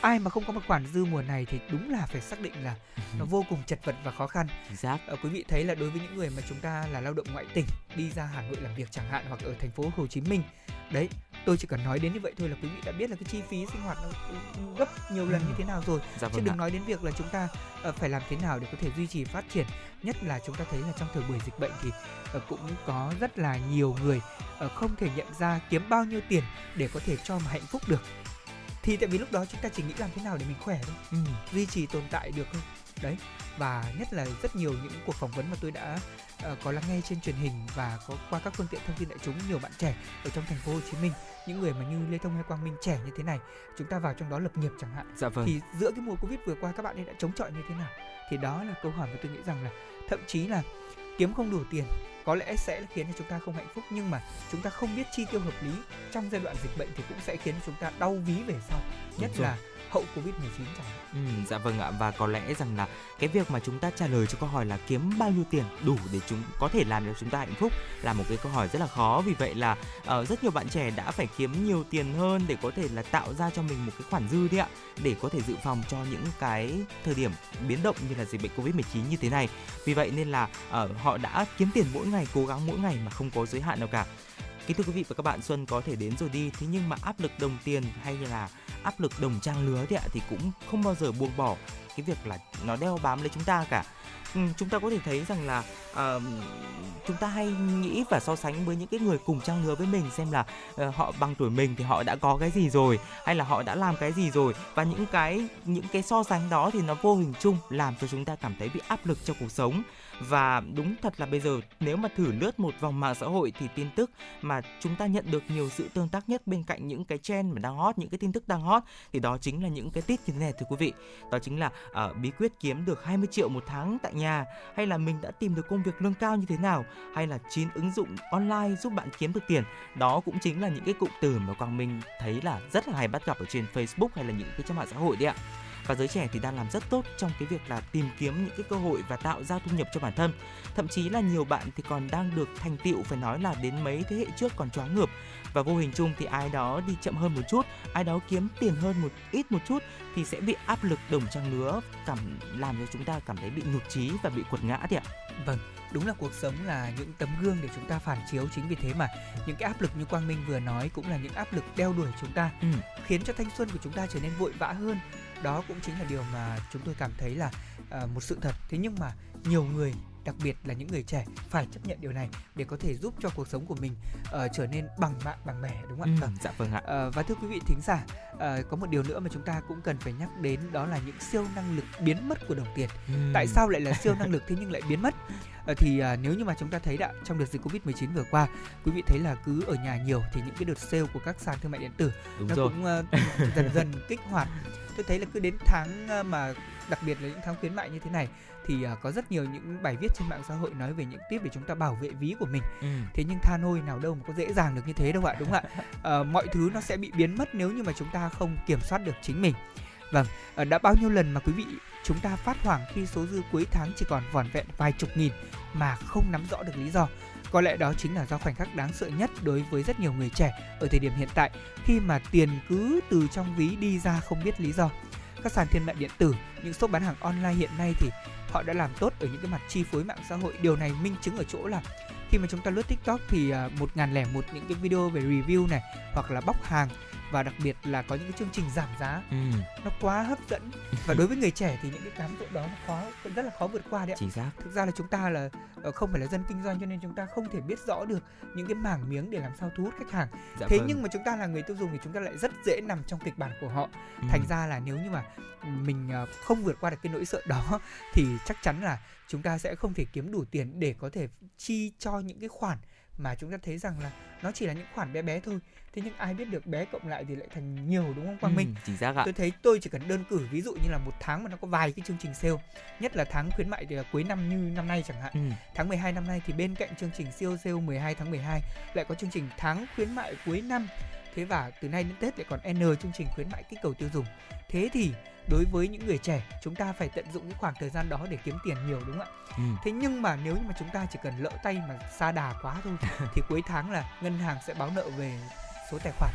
ai mà không có một khoản dư mùa này thì đúng là phải xác định là nó vô cùng chật vật và khó khăn. Chính xác. Ờ, quý vị thấy là đối với những người mà chúng ta là lao động ngoại tỉnh đi ra Hà Nội làm việc chẳng hạn hoặc ở thành phố Hồ Chí Minh đấy tôi chỉ cần nói đến như vậy thôi là quý vị đã biết là cái chi phí sinh hoạt nó gấp nhiều lần như thế nào rồi. Dạ chứ vâng ạ. đừng nói đến việc là chúng ta ờ, phải làm thế nào để có thể duy trì phát triển. Nhất là chúng ta thấy là trong thời buổi dịch bệnh thì ờ, cũng có rất là nhiều người không thể nhận ra kiếm bao nhiêu tiền để có thể cho mà hạnh phúc được thì tại vì lúc đó chúng ta chỉ nghĩ làm thế nào để mình khỏe thôi. Ừ. duy trì tồn tại được thôi. Đấy và nhất là rất nhiều những cuộc phỏng vấn mà tôi đã ờ, có lắng nghe trên truyền hình và có qua các phương tiện thông tin đại chúng nhiều bạn trẻ ở trong thành phố Hồ Chí Minh những người mà như Lê Thông hay Quang Minh trẻ như thế này chúng ta vào trong đó lập nghiệp chẳng hạn. Dạ vâng. Thì giữa cái mùa Covid vừa qua các bạn ấy đã chống chọi như thế nào? Thì đó là câu hỏi mà tôi nghĩ rằng là thậm chí là kiếm không đủ tiền có lẽ sẽ khiến cho chúng ta không hạnh phúc nhưng mà chúng ta không biết chi tiêu hợp lý. Trong giai đoạn dịch bệnh thì cũng sẽ khiến chúng ta đau ví về sau nhất là hậu covid 19 chẳng hạn. Ừ, dạ vâng ạ. Và có lẽ rằng là cái việc mà chúng ta trả lời cho câu hỏi là kiếm bao nhiêu tiền đủ để chúng có thể làm cho chúng ta hạnh phúc là một cái câu hỏi rất là khó. Vì vậy là uh, rất nhiều bạn trẻ đã phải kiếm nhiều tiền hơn để có thể là tạo ra cho mình một cái khoản dư đấy ạ để có thể dự phòng cho những cái thời điểm biến động như là dịch bệnh covid 19 như thế này. Vì vậy nên là uh, họ đã kiếm tiền mỗi ngày cố gắng mỗi ngày mà không có giới hạn nào cả. Kính thưa quý vị và các bạn, xuân có thể đến rồi đi, thế nhưng mà áp lực đồng tiền hay là áp lực đồng trang lứa thì ạ thì cũng không bao giờ buông bỏ cái việc là nó đeo bám lấy chúng ta cả. Ừ, chúng ta có thể thấy rằng là uh, chúng ta hay nghĩ và so sánh với những cái người cùng trang lứa với mình xem là uh, họ bằng tuổi mình thì họ đã có cái gì rồi hay là họ đã làm cái gì rồi và những cái những cái so sánh đó thì nó vô hình chung làm cho chúng ta cảm thấy bị áp lực trong cuộc sống và đúng thật là bây giờ nếu mà thử lướt một vòng mạng xã hội thì tin tức mà chúng ta nhận được nhiều sự tương tác nhất bên cạnh những cái trend mà đang hot những cái tin tức đang hot thì đó chính là những cái tít như thế này thưa quý vị. Đó chính là uh, bí quyết kiếm được 20 triệu một tháng tại nhà hay là mình đã tìm được công việc lương cao như thế nào hay là chín ứng dụng online giúp bạn kiếm được tiền. Đó cũng chính là những cái cụm từ mà quang minh thấy là rất là hay bắt gặp ở trên facebook hay là những cái trang mạng xã hội đấy ạ và giới trẻ thì đang làm rất tốt trong cái việc là tìm kiếm những cái cơ hội và tạo ra thu nhập cho bản thân. Thậm chí là nhiều bạn thì còn đang được thành tựu phải nói là đến mấy thế hệ trước còn choáng ngợp. Và vô hình chung thì ai đó đi chậm hơn một chút ai đó kiếm tiền hơn một ít một chút thì sẽ bị áp lực đồng trang lứa cảm làm cho chúng ta cảm thấy bị nhụt chí và bị quật ngã thì ạ. Vâng, đúng là cuộc sống là những tấm gương để chúng ta phản chiếu chính vì thế mà những cái áp lực như Quang Minh vừa nói cũng là những áp lực đeo đuổi chúng ta ừ. khiến cho thanh xuân của chúng ta trở nên vội vã hơn đó cũng chính là điều mà chúng tôi cảm thấy là à, một sự thật. Thế nhưng mà nhiều người đặc biệt là những người trẻ phải chấp nhận điều này để có thể giúp cho cuộc sống của mình ờ, trở nên bằng mạng bằng bẻ đúng không ạ? Ừ, Vâng. dạ vâng ạ. Ờ, và thưa quý vị thính giả ờ, có một điều nữa mà chúng ta cũng cần phải nhắc đến đó là những siêu năng lực biến mất của đồng tiền. Ừ. tại sao lại là siêu năng lực thế nhưng lại biến mất? Thì à, nếu như mà chúng ta thấy đã trong đợt dịch covid 19 vừa qua quý vị thấy là cứ ở nhà nhiều thì những cái đợt sale của các sàn thương mại điện tử đúng nó rồi. cũng ờ, dần dần kích hoạt tôi thấy là cứ đến tháng ờ, mà đặc biệt là những tháng khuyến mại như thế này thì ờ, có rất nhiều những bài viết trên mạng xã hội nói về những tip để chúng ta bảo vệ ví của mình. Ừ. thế nhưng tha nôi nào đâu mà có dễ dàng được như thế đâu ạ đúng không ạ? (laughs) Ờ, mọi thứ nó sẽ bị biến mất nếu như mà chúng ta không kiểm soát được chính mình. Vâng đã bao nhiêu lần mà quý vị chúng ta phát hoảng khi số dư cuối tháng chỉ còn vỏn vẹn vài chục nghìn mà không nắm rõ được lý do có lẽ đó chính là do khoảnh khắc đáng sợ nhất đối với rất nhiều người trẻ ở thời điểm hiện tại khi mà tiền cứ từ trong ví đi ra không biết lý do. Các sàn thương mại điện tử những shop bán hàng online hiện nay thì họ đã làm tốt ở những cái mặt chi phối mạng xã hội. Điều này minh chứng ở chỗ là khi mà chúng ta lướt tiktok thì à, một ngàn lẻ một những cái video về review này hoặc là bóc hàng và đặc biệt là có những cái chương trình giảm giá. Ừ. nó quá hấp dẫn. (laughs) Và đối với người trẻ thì những cái cám dỗ đó nó khó rất là khó vượt qua đấy ạ. Chính xác. Thực ra là chúng ta là ờ, không phải là dân kinh doanh cho nên chúng ta không thể biết rõ được những cái mảng miếng để làm sao thu hút khách hàng. Dạ thế vâng. nhưng mà chúng ta là người tiêu dùng thì chúng ta lại rất dễ nằm trong kịch bản của họ. Ừ. thành ra là nếu như mà mình ờ, không vượt qua được cái nỗi sợ đó (laughs) thì chắc chắn là chúng ta sẽ không thể kiếm đủ tiền để có thể chi cho những cái khoản mà chúng ta thấy rằng là nó chỉ là những khoản bé bé thôi thế nhưng ai biết được bé cộng lại thì lại thành nhiều đúng không Quang Minh? Ừ, chính xác ạ. Tôi thấy tôi chỉ cần đơn cử ví dụ như là một tháng mà nó có vài cái chương trình sale nhất là tháng khuyến mại thì là cuối năm như năm nay chẳng hạn. Ừ. tháng 12 năm nay thì bên cạnh chương trình siêu sale 12 tháng 12 lại có chương trình tháng khuyến mại cuối năm. Thế và từ nay đến Tết lại còn N chương trình khuyến mại kích cầu tiêu dùng. Thế thì đối với những người trẻ chúng ta phải tận dụng cái khoảng thời gian đó để kiếm tiền nhiều đúng không ạ? Ừ. thế nhưng mà nếu như mà chúng ta chỉ cần lỡ tay mà xa đà quá thôi (laughs) thì cuối tháng là ngân hàng sẽ báo nợ về số tài khoản.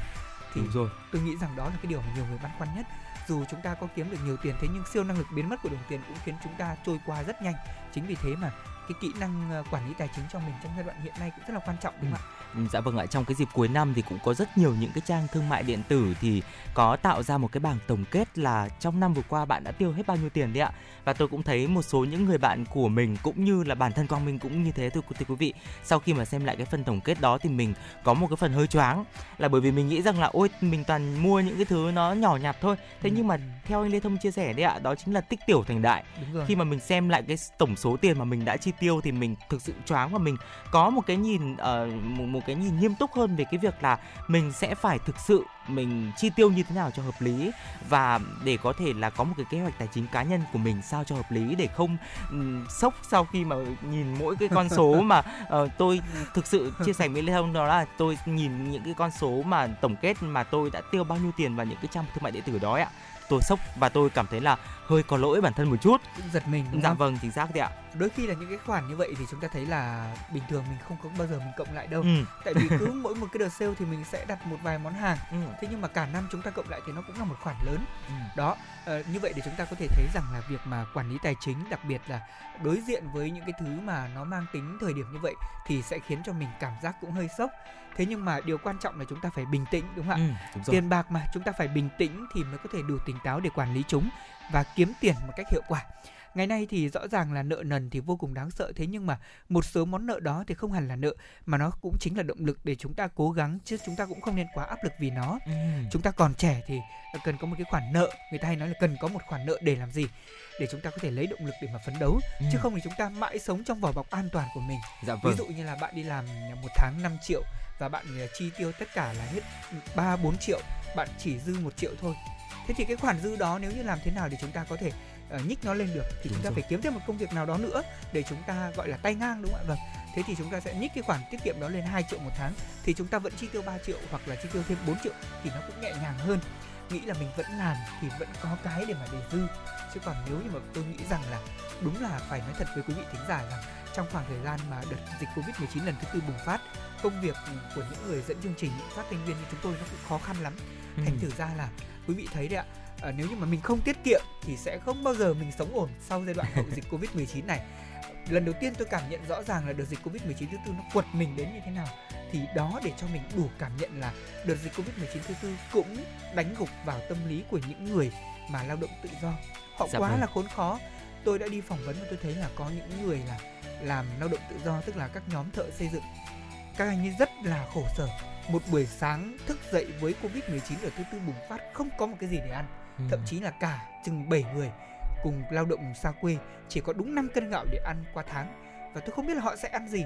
Thì đúng rồi tôi nghĩ rằng đó là cái điều mà nhiều người băn khoăn nhất. Dù chúng ta có kiếm được nhiều tiền thế nhưng siêu năng lực biến mất của đồng tiền cũng khiến chúng ta trôi qua rất nhanh. Chính vì thế mà cái kỹ năng ờ, quản lý tài chính cho mình trong giai đoạn hiện nay cũng rất là quan trọng đúng không ạ Ừ, Dạ vâng ạ, trong cái dịp cuối năm thì cũng có rất nhiều những cái trang thương mại điện tử thì có tạo ra một cái bảng tổng kết là trong năm vừa qua bạn đã tiêu hết bao nhiêu tiền đấy ạ. Và tôi cũng thấy một số những người bạn của mình cũng như là bản thân Quang Minh cũng như thế thưa, thưa quý vị. Sau khi mà xem lại cái phần tổng kết đó thì mình có một cái phần hơi choáng là bởi vì mình nghĩ rằng là ôi mình toàn mua những cái thứ nó nhỏ nhặt thôi. Thế Ừ. nhưng mà theo anh Lê Thông chia sẻ đấy ạ, đó chính là tích tiểu thành đại khi mà mình xem lại cái tổng số tiền mà mình đã chi tiêu thì mình thực sự choáng và mình có một cái nhìn uh, một, một cái nhìn nghiêm túc hơn về cái việc là mình sẽ phải thực sự mình chi tiêu như thế nào cho hợp lý và để có thể là có một cái kế hoạch tài chính cá nhân của mình sao cho hợp lý để không um, sốc sau khi mà nhìn mỗi cái con số mà uh, tôi thực sự chia sẻ với Lê Thông đó là tôi nhìn những cái con số mà tổng kết mà tôi đã tiêu bao nhiêu tiền vào những cái trang thương mại điện tử đó ạ. Tôi sốc và tôi cảm thấy là hơi có lỗi bản thân một chút. Giật mình dạ không? vâng chính xác đấy ạ đôi khi là những cái khoản như vậy thì chúng ta thấy là bình thường mình không có bao giờ mình cộng lại đâu. Ừ. tại vì cứ (laughs) mỗi một cái đợt sale thì mình sẽ đặt một vài món hàng. Ừ. thế nhưng mà cả năm chúng ta cộng lại thì nó cũng là một khoản lớn. Ừ. đó ờ, như vậy để chúng ta có thể thấy rằng là việc mà quản lý tài chính đặc biệt là đối diện với những cái thứ mà nó mang tính thời điểm như vậy thì sẽ khiến cho mình cảm giác cũng hơi sốc. Thế nhưng mà điều quan trọng là chúng ta phải bình tĩnh đúng không ạ? Ừ, tiền bạc mà chúng ta phải bình tĩnh thì mới có thể đủ tỉnh táo để quản lý chúng và kiếm tiền một cách hiệu quả ngày nay thì rõ ràng là nợ nần thì vô cùng đáng sợ thế nhưng mà một số món nợ đó thì không hẳn là nợ mà nó cũng chính là động lực để chúng ta cố gắng chứ chúng ta cũng không nên quá áp lực vì nó Ừ. chúng ta còn trẻ thì cần có một cái khoản nợ người ta hay nói là cần có một khoản nợ để làm gì để chúng ta có thể lấy động lực để mà phấn đấu Ừ. chứ không thì chúng ta mãi sống trong vỏ bọc an toàn của mình dạ ví vâng dụ như là bạn đi làm một tháng 5 triệu và bạn ờ, chi tiêu tất cả là hết 3 4 triệu, bạn chỉ dư một triệu thôi. Thế thì cái khoản dư đó nếu như làm thế nào để chúng ta có thể uh, nhích nó lên được thì Đúng chúng ta rồi. phải kiếm thêm một công việc nào đó nữa để chúng ta gọi là tay ngang đúng không ạ? Vâng. Thế thì chúng ta sẽ nhích cái khoản tiết kiệm đó lên 2 triệu một tháng thì chúng ta vẫn chi tiêu 3 triệu hoặc là chi tiêu thêm 4 triệu thì nó cũng nhẹ nhàng hơn. Nghĩ là mình vẫn làm thì vẫn có cái để mà để dư. Chứ còn nếu như mà tôi nghĩ rằng là đúng là phải nói thật với quý vị thính giả rằng trong khoảng thời gian mà đợt dịch Covid-19 lần thứ tư bùng phát, công việc của những người dẫn chương trình, những phát thanh viên như chúng tôi nó cũng khó khăn lắm. Ừ. Thành thử ra là quý vị thấy đấy ạ, ờ, nếu như mà mình không tiết kiệm thì sẽ không bao giờ mình sống ổn sau giai đoạn hậu dịch Covid-19 này. Lần đầu tiên tôi cảm nhận rõ ràng là đợt dịch Covid-19 thứ tư nó quật mình đến như thế nào. Thì đó để cho mình đủ cảm nhận là đợt dịch Covid-19 thứ tư cũng đánh gục vào tâm lý của những người mà lao động tự do. Họ Dạ quá vâng. là khốn khó. Tôi đã đi phỏng vấn và tôi thấy là có những người là làm lao động tự do tức là các nhóm thợ xây dựng các anh ấy rất là khổ sở một buổi sáng thức dậy với covid 19 ở thứ tư bùng phát không có một cái gì để ăn Ừ. thậm chí là cả chừng 7 người cùng lao động xa quê chỉ có đúng 5 cân gạo để ăn qua tháng và tôi không biết là họ sẽ ăn gì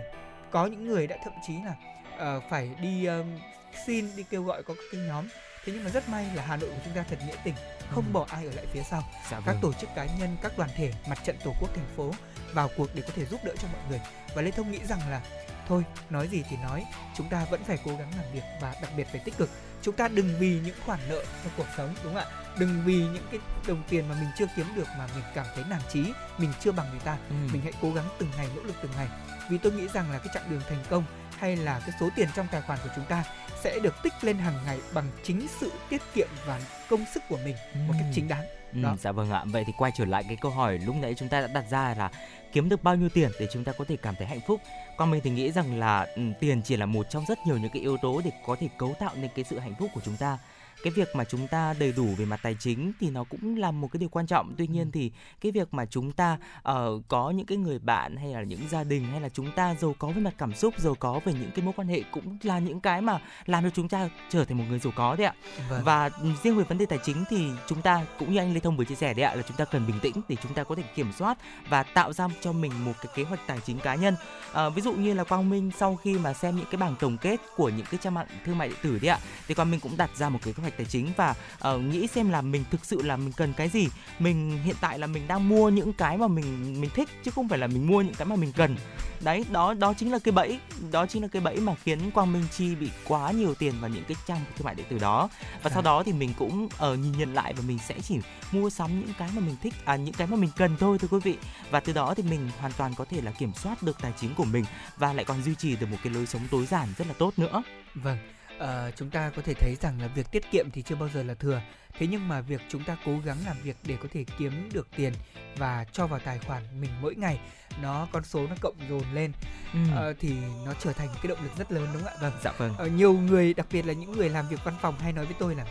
có những người đã thậm chí là ờ, phải đi ờm, xin đi kêu gọi có các cái nhóm thế nhưng mà rất may là Hà Nội của chúng ta thật nghĩa tình không Ừ. bỏ ai ở lại phía sau dạ các vâng. tổ chức cá nhân các đoàn thể mặt trận tổ quốc thành phố vào cuộc để có thể giúp đỡ cho mọi người và lê thông nghĩ rằng là thôi nói gì thì nói chúng ta vẫn phải cố gắng làm việc và đặc biệt phải tích cực chúng ta đừng vì những khoản nợ trong cuộc sống đúng không ạ? Đừng vì những cái đồng tiền mà mình chưa kiếm được mà mình cảm thấy nản chí mình chưa bằng người ta. Ừ. mình hãy cố gắng từng ngày nỗ lực từng ngày. Vì tôi nghĩ rằng là cái chặng đường thành công hay là cái số tiền trong tài khoản của chúng ta sẽ được tích lên hàng ngày bằng chính sự tiết kiệm và công sức của mình một cách chính đáng Ừ, Đó. dạ vâng ạ. Vậy thì quay trở lại cái câu hỏi lúc nãy chúng ta đã đặt ra là kiếm được bao nhiêu tiền để chúng ta có thể cảm thấy hạnh phúc. Còn mình thì nghĩ rằng là ừ, tiền chỉ là một trong rất nhiều những cái yếu tố để có thể cấu tạo nên cái sự hạnh phúc của chúng ta. Cái việc mà chúng ta đầy đủ về mặt tài chính thì nó cũng là một cái điều quan trọng. Tuy nhiên thì cái việc mà chúng ta ờ, có những cái người bạn hay là những gia đình hay là chúng ta giàu có về mặt cảm xúc, giàu có về những cái mối quan hệ cũng là những cái mà làm cho chúng ta trở thành một người giàu có đấy ạ. vâng. Và riêng về vấn đề tài chính thì chúng ta cũng như anh Lê Thông vừa chia sẻ đấy ạ là chúng ta cần bình tĩnh để chúng ta có thể kiểm soát và tạo ra cho mình một cái kế hoạch tài chính cá nhân. À, ví dụ như là Quang Minh sau khi mà xem những cái bảng tổng kết của những cái trang mạng thương mại điện tử đấy ạ thì Quang Minh cũng đặt ra một cái kế hoạch tài chính và ờ, nghĩ xem là mình thực sự là mình cần cái gì. Mình hiện tại là mình đang mua những cái mà mình mình thích chứ không phải là mình mua những cái mà mình cần. Đấy, đó đó chính là cái bẫy, đó chính là cái bẫy mà khiến Quang Minh Chi bị quá nhiều tiền vào những cái trang thương mại điện tử đó và sau Dạ. đó thì mình cũng ờ, nhìn nhận lại và mình sẽ chỉ mua sắm những cái mà mình thích à những cái mà mình cần thôi thưa quý vị và từ đó thì mình hoàn toàn có thể là kiểm soát được tài chính của mình và lại còn duy trì được một cái lối sống tối giản rất là tốt nữa Vâng, ờ, chúng ta có thể thấy rằng là việc tiết kiệm thì chưa bao giờ là thừa. Thế nhưng mà việc chúng ta cố gắng làm việc để có thể kiếm được tiền và cho vào tài khoản mình mỗi ngày, nó con số nó cộng dồn lên ừ. ờ, thì nó trở thành cái động lực rất lớn đúng không ạ? Vâng. dạ vâng Ờ, nhiều người đặc biệt là những người làm việc văn phòng hay nói với tôi là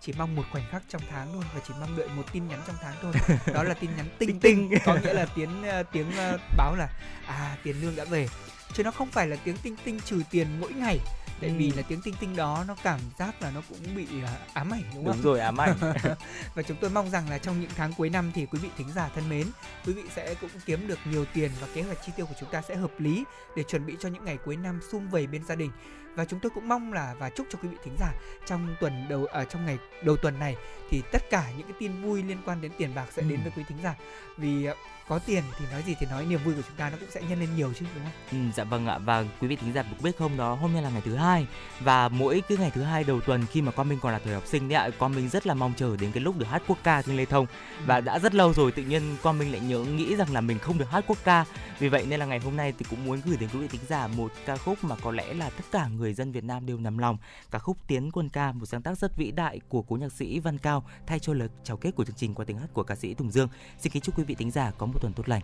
chỉ mong một khoảnh khắc trong tháng thôi và chỉ mong đợi một tin nhắn trong tháng thôi (laughs) đó là tin nhắn tinh Tinh tinh. có nghĩa là tiếng ờ, tiếng ờ, báo là à tiền lương đã về chứ nó không phải là tiếng tinh tinh trừ tiền mỗi ngày tại Ừ. vì là tiếng tinh tinh đó nó cảm giác là nó cũng bị à, ám ảnh đúng không Đúng rồi ám ảnh. (laughs) và chúng tôi mong rằng là trong những tháng cuối năm thì quý vị thính giả thân mến quý vị sẽ cũng kiếm được nhiều tiền và kế hoạch chi tiêu của chúng ta sẽ hợp lý để chuẩn bị cho những ngày cuối năm sum vầy bên gia đình và chúng tôi cũng mong là và chúc cho quý vị thính giả trong tuần đầu ở trong ngày đầu tuần này thì tất cả những cái tin vui liên quan đến tiền bạc sẽ đến Ừ. với quý thính giả vì ờ, có tiền thì nói gì thì nói niềm vui của chúng ta nó cũng sẽ nhân lên nhiều chứ đúng không? Ừ, dạ vâng ạ. Và quý vị thính giả cũng biết không đó hôm nay là ngày thứ hai. Và mỗi cái ngày thứ hai đầu tuần khi mà con mình còn là thời học sinh đấy ạ con mình rất là mong chờ đến cái lúc được hát quốc ca trên lê thông. Và đã rất lâu rồi tự nhiên con mình lại nhớ nghĩ rằng là mình không được hát quốc ca. Vì vậy nên là ngày hôm nay thì cũng muốn gửi đến quý vị thính giả một ca khúc mà có lẽ là tất cả người dân Việt Nam đều nằm lòng. Ca khúc Tiến quân ca một sáng tác rất vĩ đại của cố nhạc sĩ Văn Cao thay cho lời chào kết của chương trình qua tiếng hát của ca sĩ Tùng Dương. Xin kính chúc quý vị thính giả có một tuần tốt lành.